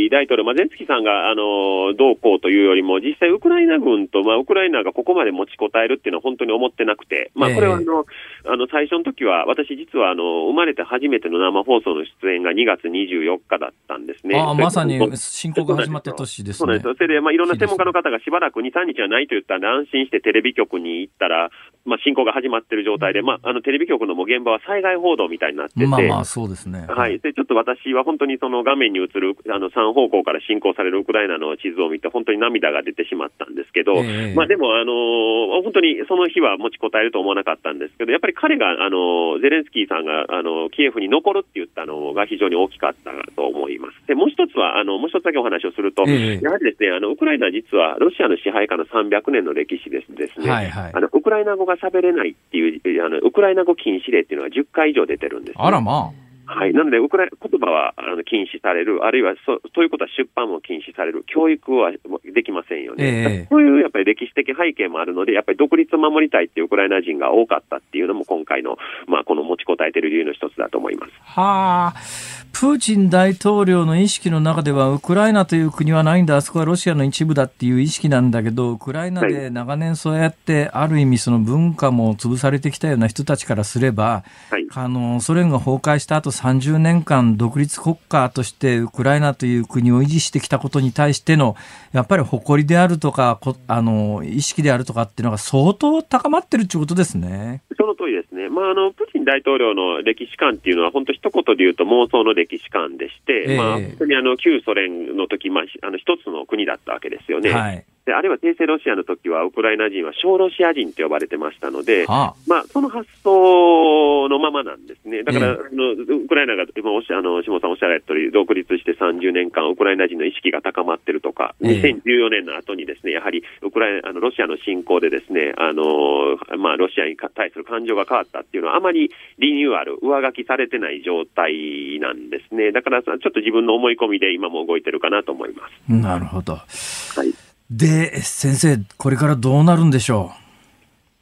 C: ー大統領、まあ、ゼレンスキーさんがあのどうこうというよりも、実際、ウクライナ軍と、まあ、ウクライナがここまで持ちこたえるっていうのは本当に思ってなくて、まあ、これはあの、えー、あの最初の時は、私、実はあの生まれて初めての生放送の出演が2月24日だったんですね。
B: あまさに侵攻が始まった年ですね。そうなんですよ。
C: それで、まあ、いろんな専門家の方がしばらく2、3日はないと言ったんで、安心してテレビ局に行ったら、まあ、侵攻が始まってる状態で、まあ、あのテレビ局のも現場は災害報道みたいになってて、
B: まあまあそうですね。
C: はい。で、ちょっと私は本当にその画面に映るあの3方向から侵攻されるウクライナの地図を見て、本当に涙が出てしまったんですけど、えー、まあでも、あの本当にその日は持ちこたえると思わなかったんですけど、やっぱり彼が、あのゼレンスキーさんがあのキエフに残るって言ったのが非常に大きかったと思います。で、もう一つは、あのもう一つだけお話をすると、えー、やはりですね、あのウクライナは実はロシアの支配下の300年の歴史ですですね、はいはい、あのウクライナ語が喋れないっていうあの、ウクライナ語禁止令っていうのが10回以上出てるんです、ね、
B: あらまあ。
C: はい、なので、ウクライ言葉はあの禁止される、あるいはそということは出版も禁止される、教育はできませんよね、えー、そういうやっぱり歴史的背景もあるので、やっぱり独立を守りたいっていうウクライナ人が多かったっていうのも、今回の、まあ、この持ちこたえている理由の一つだと思います。
B: はあ、プーチン大統領の意識の中では、ウクライナという国はないんだ、あそこはロシアの一部だっていう意識なんだけど、ウクライナで長年そうやって、ある意味、その文化も潰されてきたような人たちからすれば、はい、あのソ連が崩壊した後30年間、間独立国家としてウクライナという国を維持してきたことに対してのやっぱり誇りであるとかあの意識であるとかっていうのが相当高まってるということですね。
C: その通りですね、まあ、あのプーチン大統領の歴史観っていうのは、本当、一言で言うと妄想の歴史観でして、えー、まあ、本当にあの旧ソ連の時、まあ、あの一つの国だったわけですよね。はいであるいは帝政ロシアの時は、ウクライナ人は小ロシア人と呼ばれてましたので、はあ、まあ、その発想のままなんですね。だから、えのウクライナが今おっしゃ、あの、下さんおっしゃられた通り、独立して30年間、ウクライナ人の意識が高まってるとか、2014年の後にですね、やはり、ウクライナ、あの、ロシアの侵攻でですね、あの、まあ、ロシアに対する感情が変わったっていうのは、あまりリニューアル、上書きされてない状態なんですね。だから、ちょっと自分の思い込みで今も動いてるかなと思います。
B: なるほど。はい。で、先生、これからどうなるんでしょ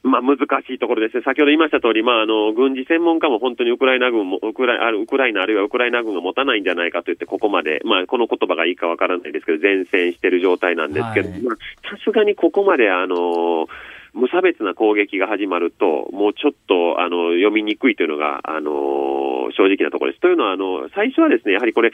B: う？
C: まあ、難しいところですね、先ほど言いました通り、まあ、あの軍事専門家も本当にウクライナ軍もウクライウクライナ、あるいはウクライナ軍が持たないんじゃないかといって、ここまで、まあ、この言葉がいいかわからないですけど、前線している状態なんですけど、さすがにここまで、あの無差別な攻撃が始まると、もうちょっとあの読みにくいというのが、あの正直なところです。というのはあの、最初はですね、やはりこれ、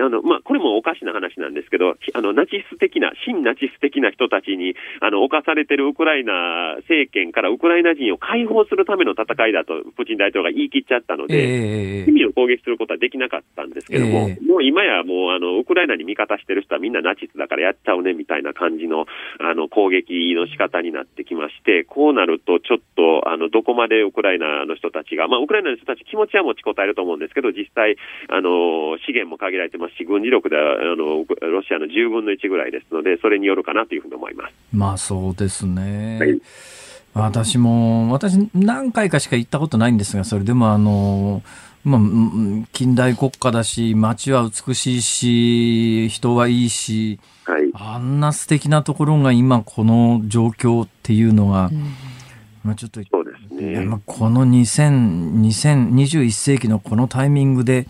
C: あのまあ、これもおかしな話なんですけど、あのナチス的な、新ナチス的な人たちにあの侵されているウクライナ政権からウクライナ人を解放するための戦いだと、プーチン大統領が言い切っちゃったので、市民を攻撃することはできなかったんですけども、えー、もう今やもうあのウクライナに味方してる人はみんなナチスだからやっちゃうねみたいな感じのあの攻撃の仕方になってきまして、こうなると、ちょっとあのどこまでウクライナの人たちが、まあ、ウクライナの人たち、気持ちは持ちこたえると思うんですけど、実際、あの資源も限られてますし、軍事力ではあのロシアの10分の1ぐらいですので、それによるかなというふうに思います。
B: まあそうですね。はい私も、私何回かしか行ったことないんですが、それでもあの、まあ、近代国家だし、街は美しいし、人はいいし、はい、あんな素敵なところが今この状況っていうのが、うん、まあちょっと、そうですね。この2000、2021世紀のこのタイミングで、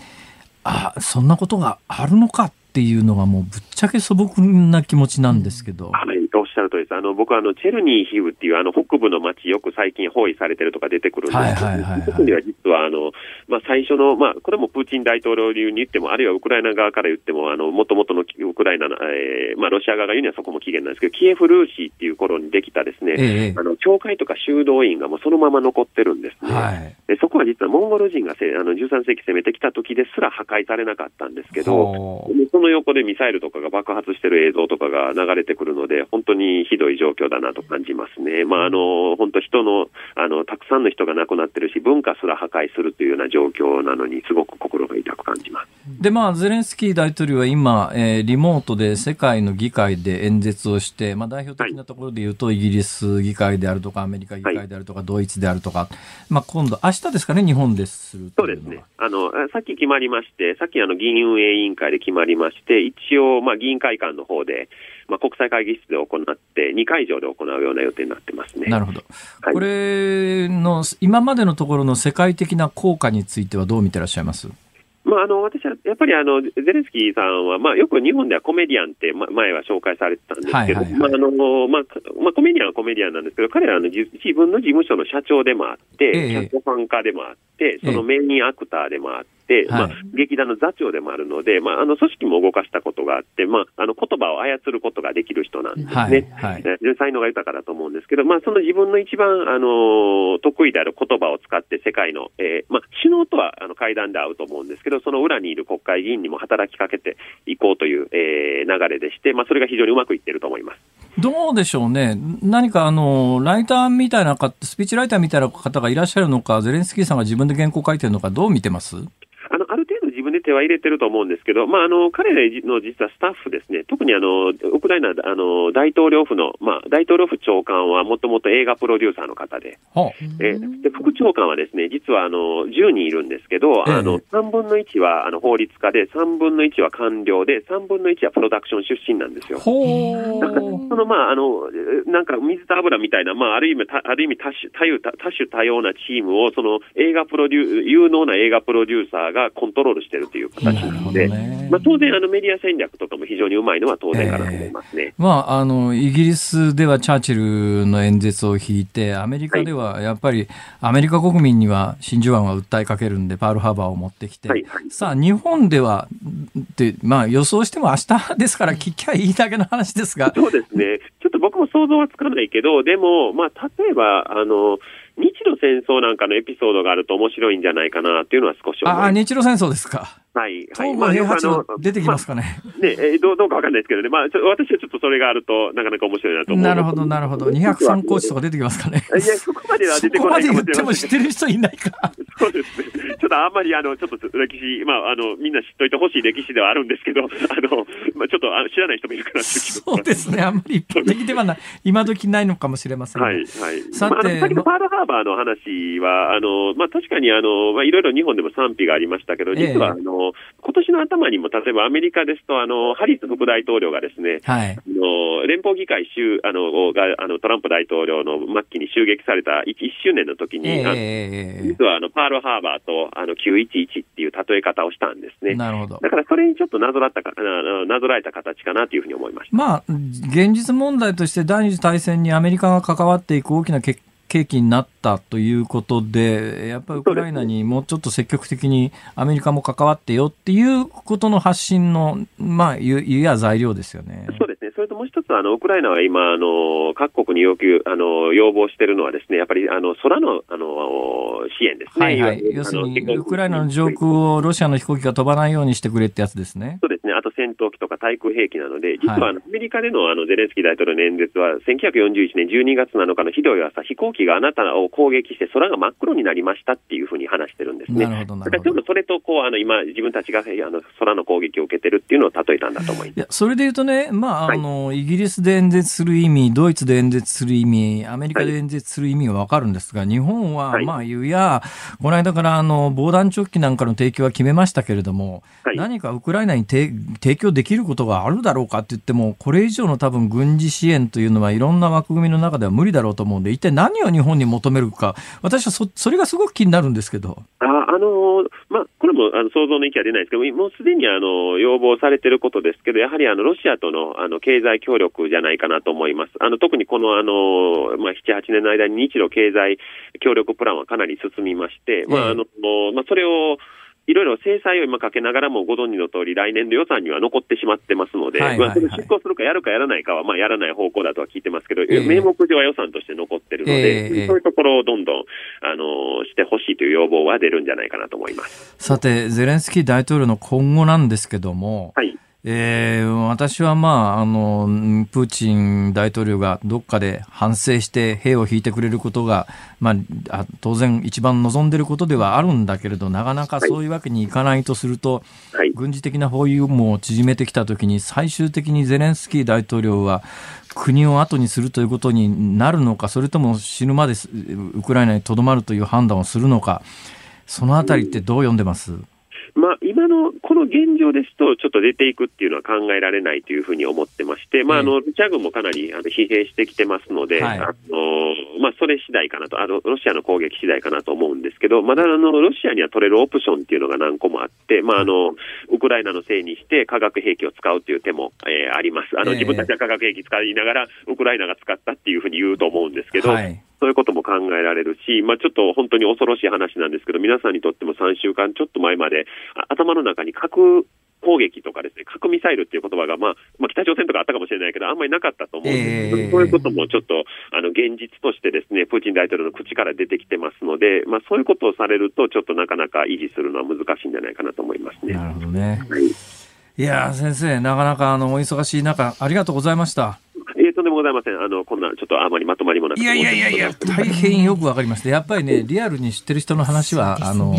B: あ、そんなことがあるのか。ていうのがもうぶっちゃけ素朴な気持ちなんですけど。
C: はいしゃるとです。あの、僕はあの、チェルニーヒウっていうあの、北部の町、よく最近包囲されてるとか出てくるんですけど、特には実はあの、まあ、最初の、まあ、これもプーチン大統領流に言っても、あるいはウクライナ側から言っても、あの、もともとのウクライナの、えー、まあ、ロシア側が言うにはそこも起源なんですけど、キエフ・ルーシーっていう頃にできたですね、えあの、教会とか修道院がもうそのまま残ってるんですね。はい、でそこは実はモンゴル人がせあの13世紀攻めてきた時ですら破壊されなかったんですけど、その横でミサイルとかが爆発してる映像とかが流れてくるので、本当にひどい状況況だなと感じますね。まあ、あの、本当人の、あの、たくさんの人が亡くなってるし、文化すら破壊するというような状況なのに、すごく心が痛く感じます。
B: で、まあ、ゼレンスキー大統領は今、えー、リモートで世界の議会で演説をして、まあ、代表的なところで言うと、はい、イギリス議会であるとか、アメリカ議会であるとか、はい、ドイツであるとか、まあ、今度、明日ですかね、日本でする
C: そうですね。あの、さっき決まりまして、さっきあの、議員運営委員会で決まりまして、一応、まあ、議員会館の方で、まあ、国際会議室で行って、2会場で行うような予定になってますね。
B: なるほど。はい、これの、今までのところの世界的な効果についてはどう見てらっしゃいます？
C: まあ、あの私はやっぱりあのゼレンスキーさんは、まあ、よく日本ではコメディアンって、ま、前は紹介されてたんですけど、まああのまあまあ、コメディアンはコメディアンなんですけど、彼らの自分の事務所の社長でもあって、脚本家でもあって、そのメインアクターでもあって、、まあ、劇団の座長でもあるので、まあ、あの組織も動かしたことがあって、まあ、あの言葉を操ることができる人なんですね。はいはい、才能が豊かだと思うんですけど、まあ、その自分の一番、あの得意である言葉を使って世界の、えーまあ、首脳とはあの会談で会うと思うんですけど、その裏にいる国会議員にも働きかけていこうという、えー、流れでして、まあ、それが非常にうまくいってると思います。
B: どうでしょうね。何かあの、ライターみたいな方、スピーチライターみたいな方がいらっしゃるのか、ゼレンスキーさんが自分で原稿書いてるのか、どう見てます？
C: 分で手は入れてると思うんですけど、まあ、あの、彼らの実はスタッフですね、特にあの、ウクライナ、あの、大統領府の、まあ、大統領府長官はもともと映画プロデューサーの方で、えで、副長官はですね、実はあの、10人いるんですけど、あの、3分の1はあの法律家で、3分の1は官僚で、3分の1はプロダクション出身なんですよ。だから、その、まあ、あの、なんか水と油みたいな、まあ、ある意味、ある意味多種多種多種多様なチームを、その映画プロデュ有能な映画プロデューサーがコントロールしてるという形なので、ね、まあ、当然あのメディア戦略とかも非常にうまいのは当然かなと思いますね。えー、ま
B: あ、あの、イギリスではチャーチルの演説を引いて、アメリカではやっぱり、アメリカ国民には真珠湾は訴えかけるんで、パールハーバーを持ってきて、はいはい、さあ、日本では、で、まあ予想しても明日ですから聞きゃいいだけの話ですが。
C: そうですね。ちょっと僕も想像はつかないけど、でも、まあ、例えば、あの、日露戦争なんかのエピソードがあると面白いんじゃないかなっていうのは少し思います。
B: ああ、日露戦争ですか。
C: はい。
B: はい。まあ、平八は出てきますかね。
C: まあ、ね、えー、どう、どうかわかんないですけどね。まあ、私はちょっとそれがあると、なかなか面白いなと思う。
B: なるほど、なるほど。203コーチとか出てきますかね。
C: いや、そこまでは出てこないかもしれ
B: ない。そこまで言っても知ってる人いないか。
C: そうですね。ちょっとあんまり、あの、ちょっと歴史、まあ、あの、みんな知っといてほしい歴史ではあるんですけど、あの、まあ、ちょっとあ知らない人もいるかな
B: そうですね。あんまり一般的ではない。今時ないのかもしれません。
C: はい、はい。さて、まあ、先のパールハーバーの話は、あの、まあ、確かに、あの、まあ、いろいろ日本でも賛否がありましたけど、実は、あの、今年の頭にも、例えばアメリカですと、あの、ハリス副大統領がですね、はい、あの連邦議会襲あのがあのトランプ大統領の末期に襲撃された 1, 1周年の時に、えー、実はあのパールハーバーとあの911っていう例え方をしたんですね。
B: なるほど。
C: だからそれにちょっとなぞらったかなぞらえた形かなというふうに思いました。
B: まあ、現実問題として第二次大戦にアメリカが関わっていく大きな結契機になったということで、やっぱりウクライナにもうちょっと積極的にアメリカも関わってよっていうことの発信の、まあ、いや材料ですよね。
C: そうで。それともう一つ、あの、ウクライナは今、あの、各国に要求、あの、要望しているのはですね、やっぱり、あの、空の、あの、支援ですね。
B: はいはい。要するに、ウクライナの上空をロシアの飛行機が飛ばないようにしてくれってやつですね。
C: そうですね。あと戦闘機とか対空兵器なので、実はアメリカでのあのゼレンスキー大統領の演説は、1941年12月7日のひどい朝、飛行機があなたを攻撃して空が真っ黒になりましたっていうふうに話してるんですね。なるほど、なるほど。ちょっとそれと、こう、あの、今、自分たちがあの空の攻撃を受けてるっていうのを例えたんだと思います。いや、
B: それで言うとね、まあ、あの、はい、イギリスで演説する意味、ドイツで演説する意味、アメリカで演説する意味はわかるんですが、はい、日本は、まあ、言うや、この間からあの防弾チョッキなんかの提供は決めましたけれども、はい、何かウクライナに提供できることがあるだろうかって言っても、これ以上の多分軍事支援というのはいろんな枠組みの中では無理だろうと思うんで、一体何を日本に求めるか、私はそそれがすごく気になるんですけど。
C: ああのまあ、これもあの想像の域は出ないですけど、もうすでにあの要望されていることですけど、やはりあのロシアとのあの経済協力じゃないかなと思います。あの特にこのあの、まあ、7、8年の間に日露経済協力プランはかなり進みまして、まああのまあ、それをいろいろ制裁を今かけながらもご存知の通り、来年度予算には残ってしまってますので、はいはいはい、まあ、執行するかやるかやらないかは、まあ、やらない方向だとは聞いてますけど、えー、名目上は予算として残ってるので、えー、そういうところをどんどん、あのしてほしいという要望は出るんじゃないかなと思います。
B: さて、ゼレンスキー大統領の今後なんですけども、はいえー、私はまあ、あの、プーチン大統領がどっかで反省して兵を引いてくれることが、まあ、当然一番望んでいることではあるんだけれど、なかなかそういうわけにいかないとすると、はい、軍事的な包囲網を縮めてきたときに、最終的にゼレンスキー大統領は、国を後にするということになるのか、それとも死ぬまでウクライナにとどまるという判断をするのか、そのあたりってどう読んでます、うん
C: まあ、今のこの現状ですと、ちょっと出ていくっていうのは考えられないというふうに思ってまして、まあ、あのロシア軍もかなりあの疲弊してきてますので、はい、あのまあ、それ次第かなとあの、ロシアの攻撃次第かなと思うんですけど、まだあのロシアには取れるオプションっていうのが何個もあって、まあ、あのウクライナのせいにして化学兵器を使うという手も、えー、あります。あの、自分たちは化学兵器使いながら、ウクライナが使ったっていうふうに言うと思うんですけど、はいそういうことも考えられるし、まあ、ちょっと本当に恐ろしい話なんですけど、皆さんにとっても3週間ちょっと前まで、頭の中に核攻撃とかですね、核ミサイルっていう言葉が、まあ、まあ、北朝鮮とかあったかもしれないけど、あんまりなかったと思うんですけど、えー、そういうこともちょっと、あの、現実としてですね、プーチン大統領の口から出てきてますので、まあ、そういうことをされると、ちょっとなかなか維持するのは難しいんじゃないかなと思いますね。
B: なるほどね。はい、いや先生、なかなかあのお忙しい中、ありがとうございました。
C: とんでもございません。あの、こんな、ちょっとあまりまとまりもなく
B: いやいやいやいや、大変よくわかりました。やっぱりね、リアルに知ってる人の話は、あの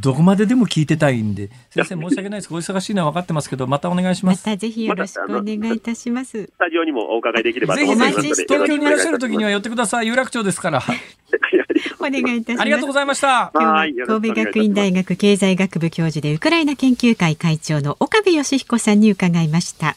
B: どこまででも聞いてたいんで、先生申し訳ないです。お忙しいのは分かってますけど、またお願いします。
A: またぜひよろしくお願いいたします。ス
C: タジオにもお伺いできればと思いますぜひ
B: 東京にいらっしゃる時には寄ってください。有楽町ですから。
A: お願いいたします。
B: ありがとうございました。
A: 今日は神戸学院大学経済学部教授でウクライナ研究会会長の岡部義彦さんに伺いました。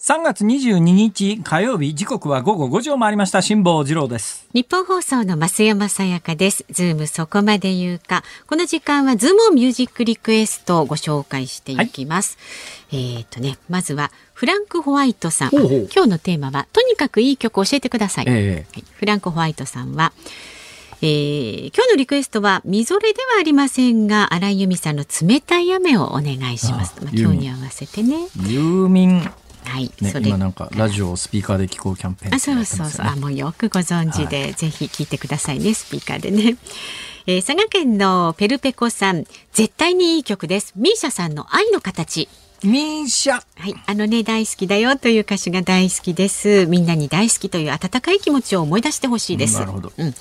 B: 3月22日火曜日時刻は午後5時を回りました。辛坊治郎です。
A: ニッポン放送の増山さやかです。ズームそこまで言うか。この時間はズームミュージックリクエストをご紹介していきます、はい、えっ、ー、とねまずはフランク・ホワイトさん。今日のテーマは、とにかくいい曲を教えてください。えー、フランク・ホワイトさんは、えー、今日のリクエストは、みぞれではありませんが、荒井由実さんの冷たい雨をお願いします。まあ、今日に合わせてね。
B: ユーミンはい、ね、今なんかラジオをスピーカーで聞こうキャンペーン、ね、
A: あそうそうそう。あもうよくご存知で、はい、ぜひ聞いてくださいねスピーカーでね、えー、佐賀県のペルペコさん絶対にいい曲です。ミーシャさんの愛の形。
B: ミーシャ。
A: はい、あのね、大好きだよという歌詞が大好きです。みんなに大好きという温かい気持ちを思い出してほしいです。
B: なるほど。
A: うん。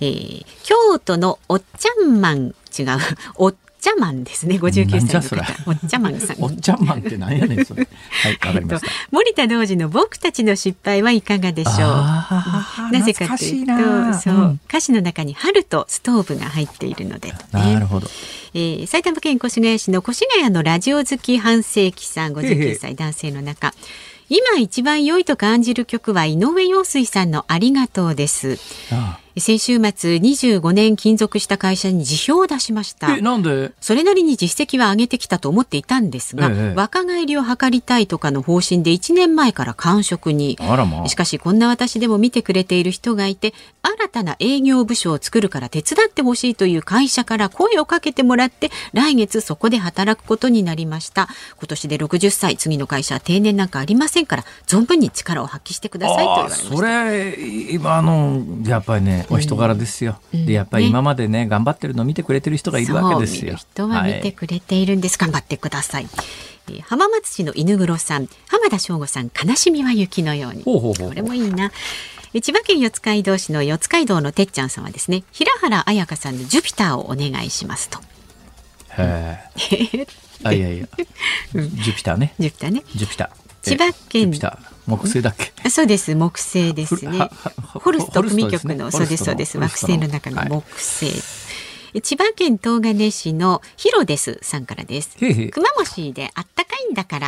A: えー、京都のおっちゃんマン、違う、おっちゃまんですね。五十九歳の方。おっちゃまんさん。
B: おっちゃまんって何やねんそれ。はい、わかりました。
A: 森田童子の僕たちの失敗はいかがでしょう？なぜかというと、そう、うん、歌詞の中に春とストーブが入っているので、ね、
B: なるほど。
A: えー、埼玉県越谷市の越谷のラジオ好き半世紀さん、五十九歳男性の中。今一番良いと感じる曲は井上陽水さんのありがとうです。ああ先週末25年勤続した会社に辞表を出しました。
B: なんで？
A: それなりに実績は上げてきたと思っていたんですが、ええ、若返りを図りたいとかの方針で1年前から官職に、まあ、しかしこんな私でも見てくれている人がいて新たな営業部署を作るから手伝ってほしいという会社から声をかけてもらって来月そこで働くことになりました。今年で60歳。次の会社は定年なんかありませんから存分に力を発揮してくださいと言われました。
B: それ今のやっぱりねお人柄ですよ、うん、でやっぱり今までね頑張ってるのを見てくれてる人がいるわけですよ。
A: 人は見てくれているんです、はい、頑張ってください。浜松市の犬黒さん。浜田省吾さん悲しみは雪のように。これもいいな。千葉県四街道市の四街道のてっちゃんさんはですね平原綾香さんのジュピターをお願いしますと。
B: へえあいやいや、ジュピターね。
A: ジュピターね。
B: ジュピター。
A: 千葉県
B: 木星だっけ？
A: そうです。木星ですね。ホルスト組曲の、そうですそうです。惑星の中の木星、千葉県東金市のヒロですさんからです。熊本であったかいんだから、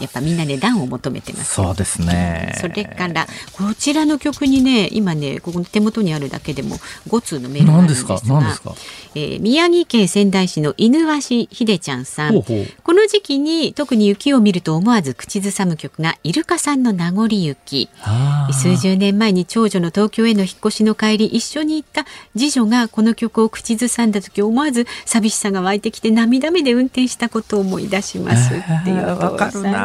A: やっぱみんなね暖を求めてます。
B: そうですね。
A: それからこちらの曲にね今ねここ手元にあるだけでも5通のメールがあるんですが、すか？えー、宮城県仙台市の犬鷲秀ちゃんさん。この時期に特に雪を見ると思わず口ずさむ曲がイルカさんの名残雪。数十年前に長女の東京への引っ越しの帰り一緒に行った次女がこの曲を口ずさんだ時思わず寂しさが湧いてきて涙目で運転したことを思い出しますっていう
B: わ、かるな。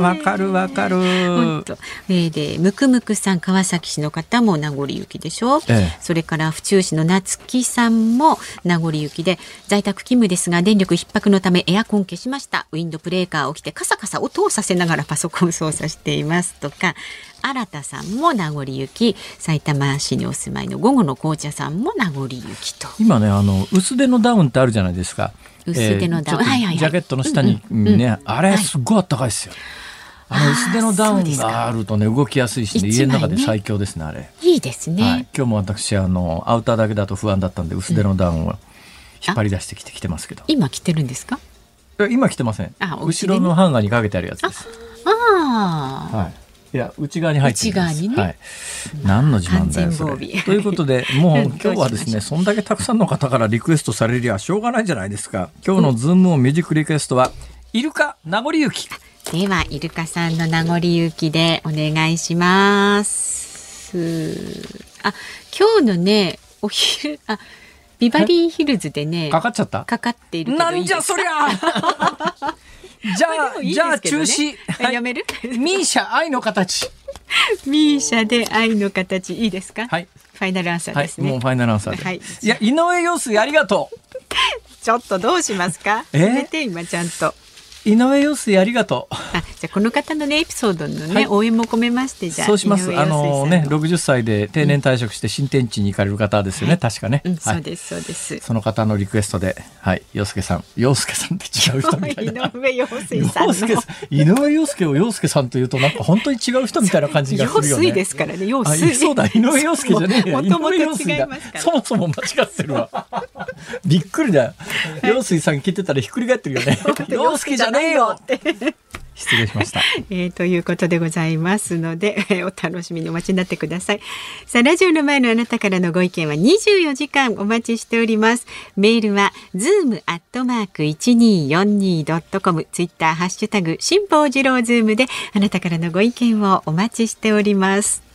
B: わかるわかる。本当、
A: えー、でむくむくさん川崎市の方も名残雪でしょ、ええ、それから府中市の夏木さんも名残雪で在宅勤務ですが電力逼迫のためエアコン消しました。ウィンドブレーカーを着てカサカサ音をさせながらパソコン操作していますとか新田さんも名残雪埼玉市にお住まいの午後の紅茶さんも名残雪と。
B: 今ねあの薄手のダウンってあるじゃないですか。
A: 薄手のダウン、えー、
B: はいはいはい、ジャケットの下にね、うんうん、あれすごいあったかいですよ、はい、あの薄手のダウンがあるとね動きやすいし、ね、家の中で最強ですねあれ。
A: いいですね、は
B: い、今日も私あのアウターだけだと不安だったんで薄手のダウンを引っ張り出してきてきてますけど、
A: 今着てるんですか？
B: 今着てません。後ろのハンガーにかけてあるやつです。
A: あ
B: あ、はいいや内側に入って
A: います。ね、はい。
B: 何の自慢だよそれ。ということで、もう今日はですね、そんだけたくさんの方からリクエストされりゃしょうがないじゃないですか。今日のズームオンミュージックリクエストは、イルカ名残雪。
A: では、イルカさんの名残雪でお願いします。あ、今日のね、お昼、あ、ビバリーヒルズでね、
B: かかっちゃった？
A: かかっている
B: なんじゃそりゃ じゃあ、いいね、じゃあ中止。
A: やめる？
B: ミーシャ愛の形。
A: ミーシャで愛の形いいですか？
B: はい。
A: ファイナルアンサーですね。
B: はい、もうファイナルアンサーで。はい。いや、井上陽水ありがとう。
A: ちょっとどうしますか？
B: え
A: ー、て今ちゃんと。
B: 井上陽水ありがとう。
A: あ、じゃこの方のねエピソードのね、はい、応援も込めましてじゃ
B: そうします。あのね60歳で定年退職して新天地に行かれる方ですよね、うん、確かね、
A: うん、そうですそうです。
B: その方のリクエストではい陽介さん陽介さんって違う人みたいな。
A: 井上陽水さん
B: 井上陽介を陽介さんというとなんか本当に違う人みたいな感じがするよね。
A: 陽水ですからね陽水。
B: そうだ井上陽介じゃねえや。
A: もともと違いますから。
B: そもそも間違ってるわ。びっくりだよ。陽水さん聞いてたらひっくり返ってるよね。陽介じゃねえよって。失礼しました。
A: えー、ということでございますので、お楽しみにお待ちになってください。さあ、ラジオの前のあなたからのご意見は24時間お待ちしております。メールは、ズームアットマーク 1242.com、ツイッター、ハッシュタグ、辛坊治郎ズームで、あなたからのご意見をお待ちしております。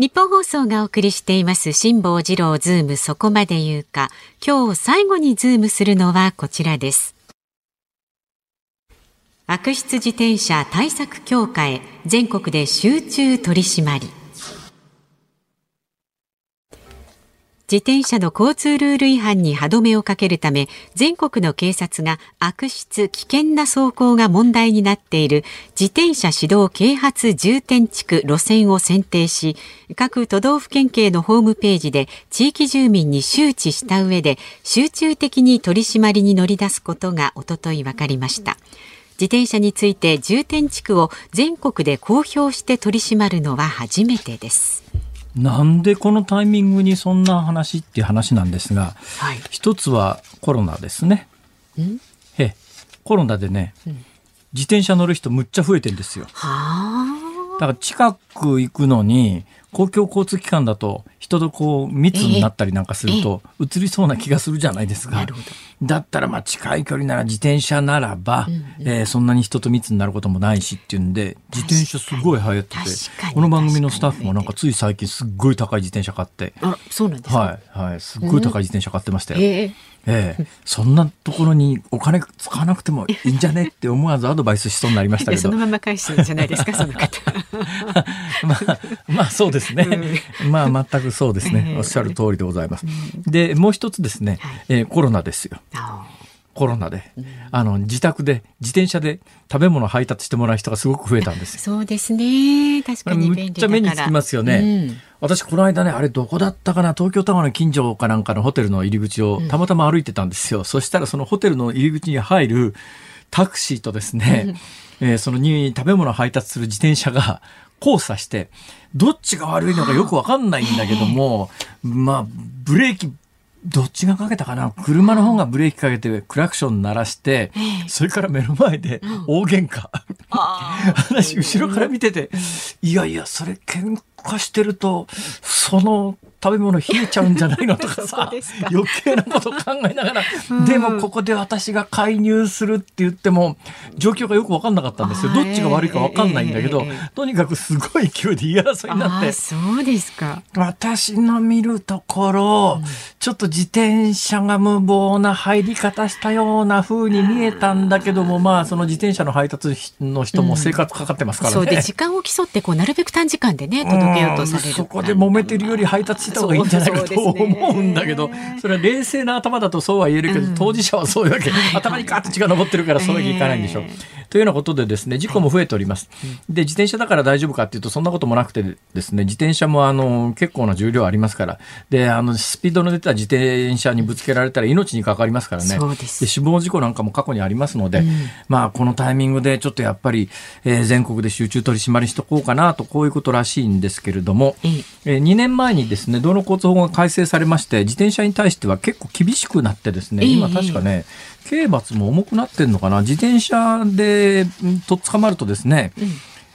A: ニッポン放送がお送りしています辛坊治郎ズームそこまで言うか。今日最後にズームするのはこちらです。悪質自転車対策強化へ全国で集中取り締まり。自転車の交通ルール違反に歯止めをかけるため全国の警察が悪質危険な走行が問題になっている自転車指導啓発重点地区路線を選定し各都道府県警のホームページで地域住民に周知した上で集中的に取り締まりに乗り出すことがおととい分かりました。自転車について重点地区を全国で公表して取り締まるのは初めてです。
B: なんでこのタイミングにそんな話っていう話なんですが、はい、一つはコロナですね。えコロナでね、うん、自転車乗る人むっちゃ増えてんですよ。だから近く行くのに公共交通機関だと人とこう密になったりなんかすると移りそうな気がするじゃないですか。だったらまあ近い距離なら自転車ならば、えー、そんなに人と密になることもないしっていうんで自転車すごい流行っててこの番組のスタッフもなんかつい最近すっごい高い自転車買って。はいはいすっごい高い自転車買ってましたよ。ええ、そんなところにお金使わなくてもいいんじゃねって思わずアドバイスしそうになりましたけど。
A: そのまま返すんじゃないですか その方。
B: まあまあそうですね、うん、まあ全くそうですね、おっしゃる通りでございます、でもう一つですね、えー、コロナですよ。コロナで、あの自宅で自転車で食べ物配達してもらう人がすごく増えたんです
A: そうですね。確かに
B: めっちゃ目につきますよね、うん、私この間ねあれどこだったかな？東京タワーの近所かなんかのホテルの入り口をたまたま歩いてたんですよ、うん、そしたらそのホテルの入り口に入るタクシーとですね、うん、えー、そのに食べ物を配達する自転車が 交差してどっちが悪いのかよくわかんないんだけども、まあブレーキどっちがかけたかな？車の方がブレーキかけてクラクション鳴らして、それから目の前で大喧嘩。私、後ろから見てて、いやいや、それ喧化してると、その食べ物冷えちゃうんじゃないのとかさ 余計なこと考えながら、でもここで私が介入するって言っても状況がよく分かんなかったんですよ。どっちが悪いか分かんないんだけど、とにかくすごい勢いで言い争いになって。
A: そうですか。
B: 私の見るところ、うん、ちょっと自転車が無謀な入り方したような風に見えたんだけどもまあその自転車の配達の人も生活かかってますからね、うん、
A: そうで時間を競ってこうなるべく短時間でね届けようとされる、
B: そこで揉めてるより配達した方がいいんじゃないかと思うんだけどそれは冷静な頭だとそうは言えるけど、当事者はそういうわけ頭にガーッと血が上ってるからそういうわけいかないんでしょう。というようなことでですね事故も増えております。で自転車だから大丈夫かっていうとそんなこともなくてですね自転車もあの結構な重量ありますからであのスピードの出た自転車にぶつけられたら命に関わりますからねで死亡事故なんかも過去にありますので、うん、まあこのタイミングでちょっとやっぱり、えー、全国で集中取り締まりしとこうかなとこういうことらしいんですけれども、えー、2年前にですね道路交通法が改正されまして自転車に対しては結構厳しくなってですね今確かね、刑罰も重くなってんのかな。自転車でとっ捕まるとですね、うん。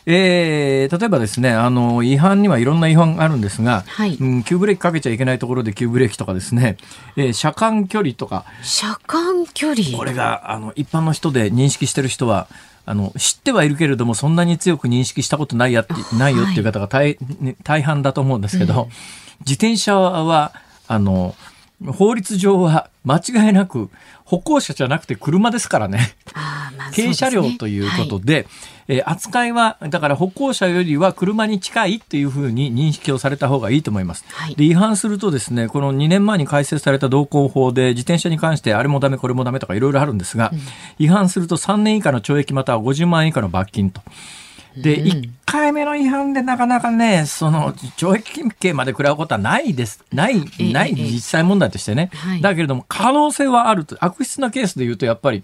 B: えー、例えばですね、あの、違反にはいろんな違反があるんですが、はい、うん、急ブレーキかけちゃいけないところで急ブレーキとかですね、えー、車間距離とか。
A: 車間距離？
B: これが、あの、一般の人で認識してる人は、あの、知ってはいるけれども、そんなに強く認識したことないやって、ないよっていう方が大,、大半だと思うんですけど、うん、自転車は、あの、法律上は間違いなく歩行者じゃなくて車ですからね。
A: あ
B: 軽車両ということで、はいえー、扱いは、だから歩行者よりは車に近いっていうふうに認識をされた方がいいと思います。はい、で、違反するとですね、この2年前に改正された道交法で自転車に関してあれもダメこれもダメとかいろいろあるんですが、うん、違反すると3年以下の懲役または50万円以下の罰金と。で、1回目の違反でなかなかね、その、懲役刑まで食らうことはないです。ない、ない実際問題としてね。だけれども、可能性はあると。悪質なケースで言うと、やっぱり、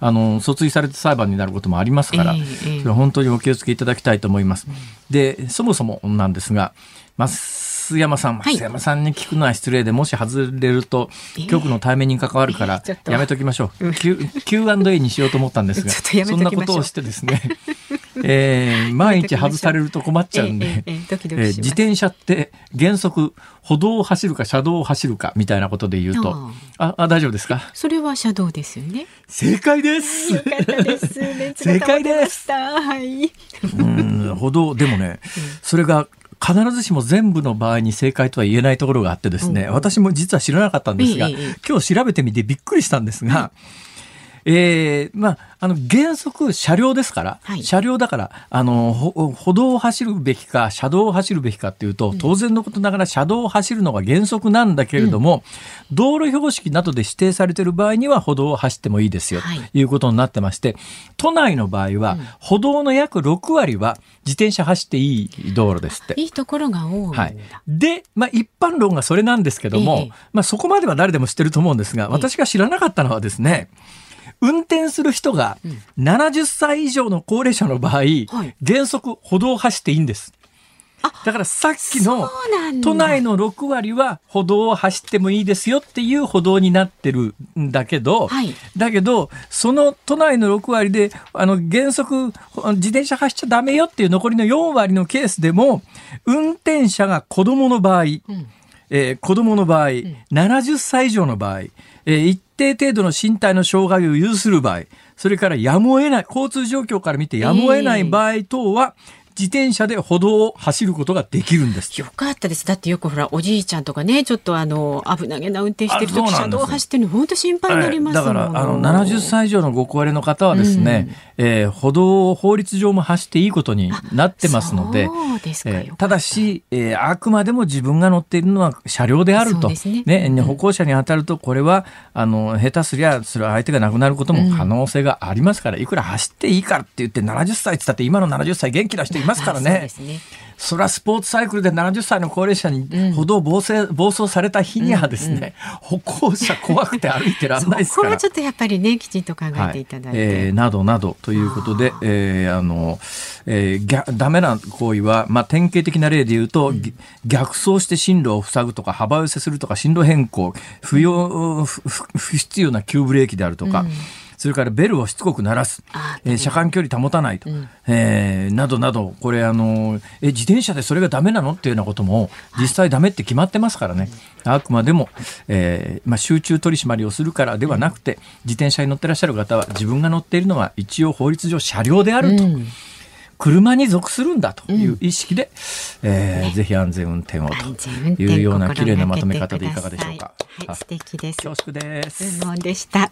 B: あの訴追されて裁判になることもありますから、えー、それは本当にお気をつけいただきたいと思います。でそもそもなんですが、増山さん、増山さんに聞くのは失礼で、もし外れると、局の対面に関わるから、やめときましょう。Q&A にしようと思ったんですが、そんなことをしてですね、えー、毎日外されると困っちゃうんで、自転車って原則歩道を走るか車道を走るかみたいなことで言うと、ああ。大丈夫ですか？
A: それは車道ですよね。
B: 正解です。
A: よかったです。正解です。はい。
B: うん歩道でもね、それが必ずしも全部の場合に正解とは言えないところがあってですね、うん、私も実は知らなかったんですが、今日調べてみてびっくりしたんですが、えー、まあ、あの、原則車両ですから、はい、車両だから、あの、歩道を走るべきか、車道を走るべきかっていうと、当然のことながら車道を走るのが原則なんだけれども、うん、道路標識などで指定されている場合には歩道を走ってもいいですよ、とい。うことになってまして、都内の場合は、歩道の約6割は自転車走っていい道路ですって。
A: いいところが多い。はい。
B: で、まあ、一般論がそれなんですけども、ええ、まあ、そこまでは誰でも知ってると思うんですが、私が知らなかったのはですね、え運転する人が70歳以上の高齢者の場合、はい、原則歩道を走っていいんです。だからさっきの都内の6割は歩道を走ってもいいですよっていう歩道になってるんだけど、はい、だけどその都内の6割であの原則自転車走っちゃダメよっていう残りの4割のケースでも運転者が子供の場合、うん、えー、子供の場合、うん、70歳以上の場合、えー、一定程度の身体の障害を有する場合、それからやむを得ない、交通状況から見てやむを得ない場合等は、自転車で歩道を走ることができるんです。
A: よかったです。だってよくほらおじいちゃんとかね、ちょっとあの危なげな運転してる時車道を走ってるの本当心配になります
B: だからあの70歳以上のご高齢の方はですね、うん、えー、歩道を法律上も走っていいことになってますので、えー、た。だし、えー、あくまでも自分が乗っているのは車両であると、ね、ね、歩行者に当たるとこれはあの下手すりゃそれは相手が亡くなることも可能性がありますから、うん、いくら走っていいからって言って70歳って言ったって今の70歳元気な人いますからね。それはスポーツサイクルで70歳の高齢者に歩道暴走,、暴走された日にはですね、うんうん、歩行者怖くて歩いてらんないですから。ここ
A: はちょっとやっぱりねきちんと考えていただいて。はい、
B: えー、などなどということで、えー、あの、えー、逆ダメな行為は、まあ、典型的な例で言うと、うん、逆走して進路を塞ぐとか幅寄せするとか進路変更不要不必要な急ブレーキであるとか。うんそれからベルをしつこく鳴らす、えー、車間距離保たないと、うん、えー、などなど、これあのえ、自転車でそれがダメなのっていうようなことも、実際ダメって決まってますからね、あくまでも、えーまあ、集中取り締まりをするからではなくて、自転車に乗ってらっしゃる方は、自分が乗っているのは一応法律上車両であると。うん。車に属するんだという意識で、うん、えー、ぜひ安全運転をというような綺麗なまとめ方でいかがでしょうか。
A: はい、素敵です。
B: 恐縮です。
A: 質問でした。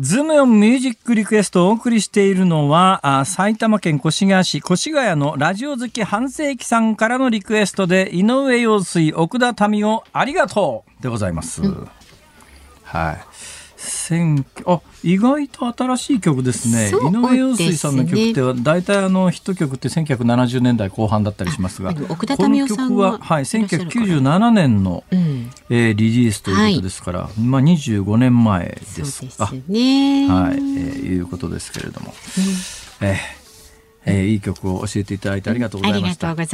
B: ズームオンミュージックリクエストをお送りしているのは、あ埼玉県越谷市越谷のラジオ好き半世紀さんからのリクエストで、井上陽水、奥田民生、ありがとうでございます。うん、はい。あ意外と新しい曲ですね、ね、井上陽水さんの曲っては大体あのヒット曲って1970年代後半だったりしますが
A: 奥田民生さんは、
B: はい、1997年の、うん、えー、リリースということですから、はい、まあ、25年前です。
A: そうですね。
B: はい、えー、いうことですけれども。うん、えーえー、いい曲を教えていただいてありがとうございました。ね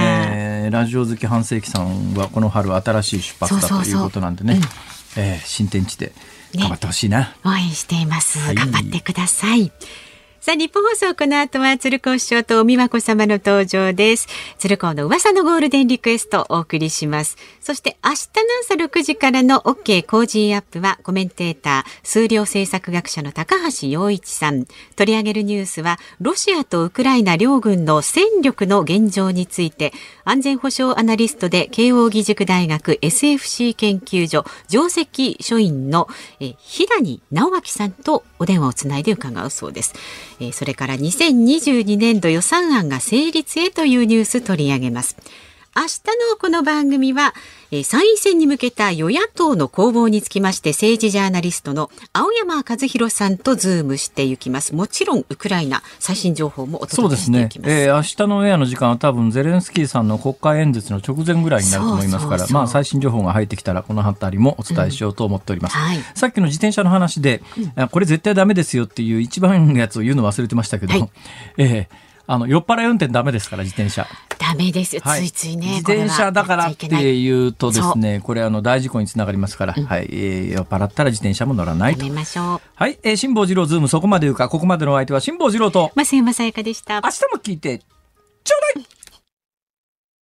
B: えー、ラジオ好き半世紀さんはこの春新しい出発だということなんでね、ううん、えー、新天地で頑張ってほしいな、ね、
A: 応援しています、はい、頑張ってくださいさあ、ニッポン放送この後は鶴光師匠と美和子様の登場です。鶴光の噂のゴールデンリクエストをお送りします。そして明日の朝6時からの OK コージーアップはコメンテーター、数量政策学者の高橋洋一さん。取り上げるニュースは、ロシアとウクライナ両軍の戦力の現状について、安全保障アナリストで慶應義塾大学 SFC 研究所上席所員のえ部谷直亮さんとお電話をつないで伺うそうです。それから2022年度予算案が成立へというニュース取り上げます。明日のこの番組は、え参院選に向けた与野党の攻防につきまして政治ジャーナリストの青山和弘さんとズームしていきます。もちろんウクライナ最新情報もお届けしていきます。そうですね。
B: えー、明日のエアの時間は多分ゼレンスキーさんの国会演説の直前ぐらいになると思いますから、まあ最新情報が入ってきたらこの辺りもお伝えしようと思っております。うんはい、さっきの自転車の話で、うん、これ絶対ダメですよっていう一番やつを言うの忘れてましたけど、はい、えーあの、酔っ払い運転ダメですから、自転車。
A: ダメですよ、はい、ついついね。
B: 自転車だからっていうとですね、これあの、大事故につながりますから、うん、はい、えー、酔っ払ったら自転車も乗らないと。
A: やめましょう。
B: はい、えー、辛坊治郎ズームそこまで言うか、ここまでのお相手は辛坊治郎と、
A: 増山さやかでした。
B: 明日も聞いて、ちょうだい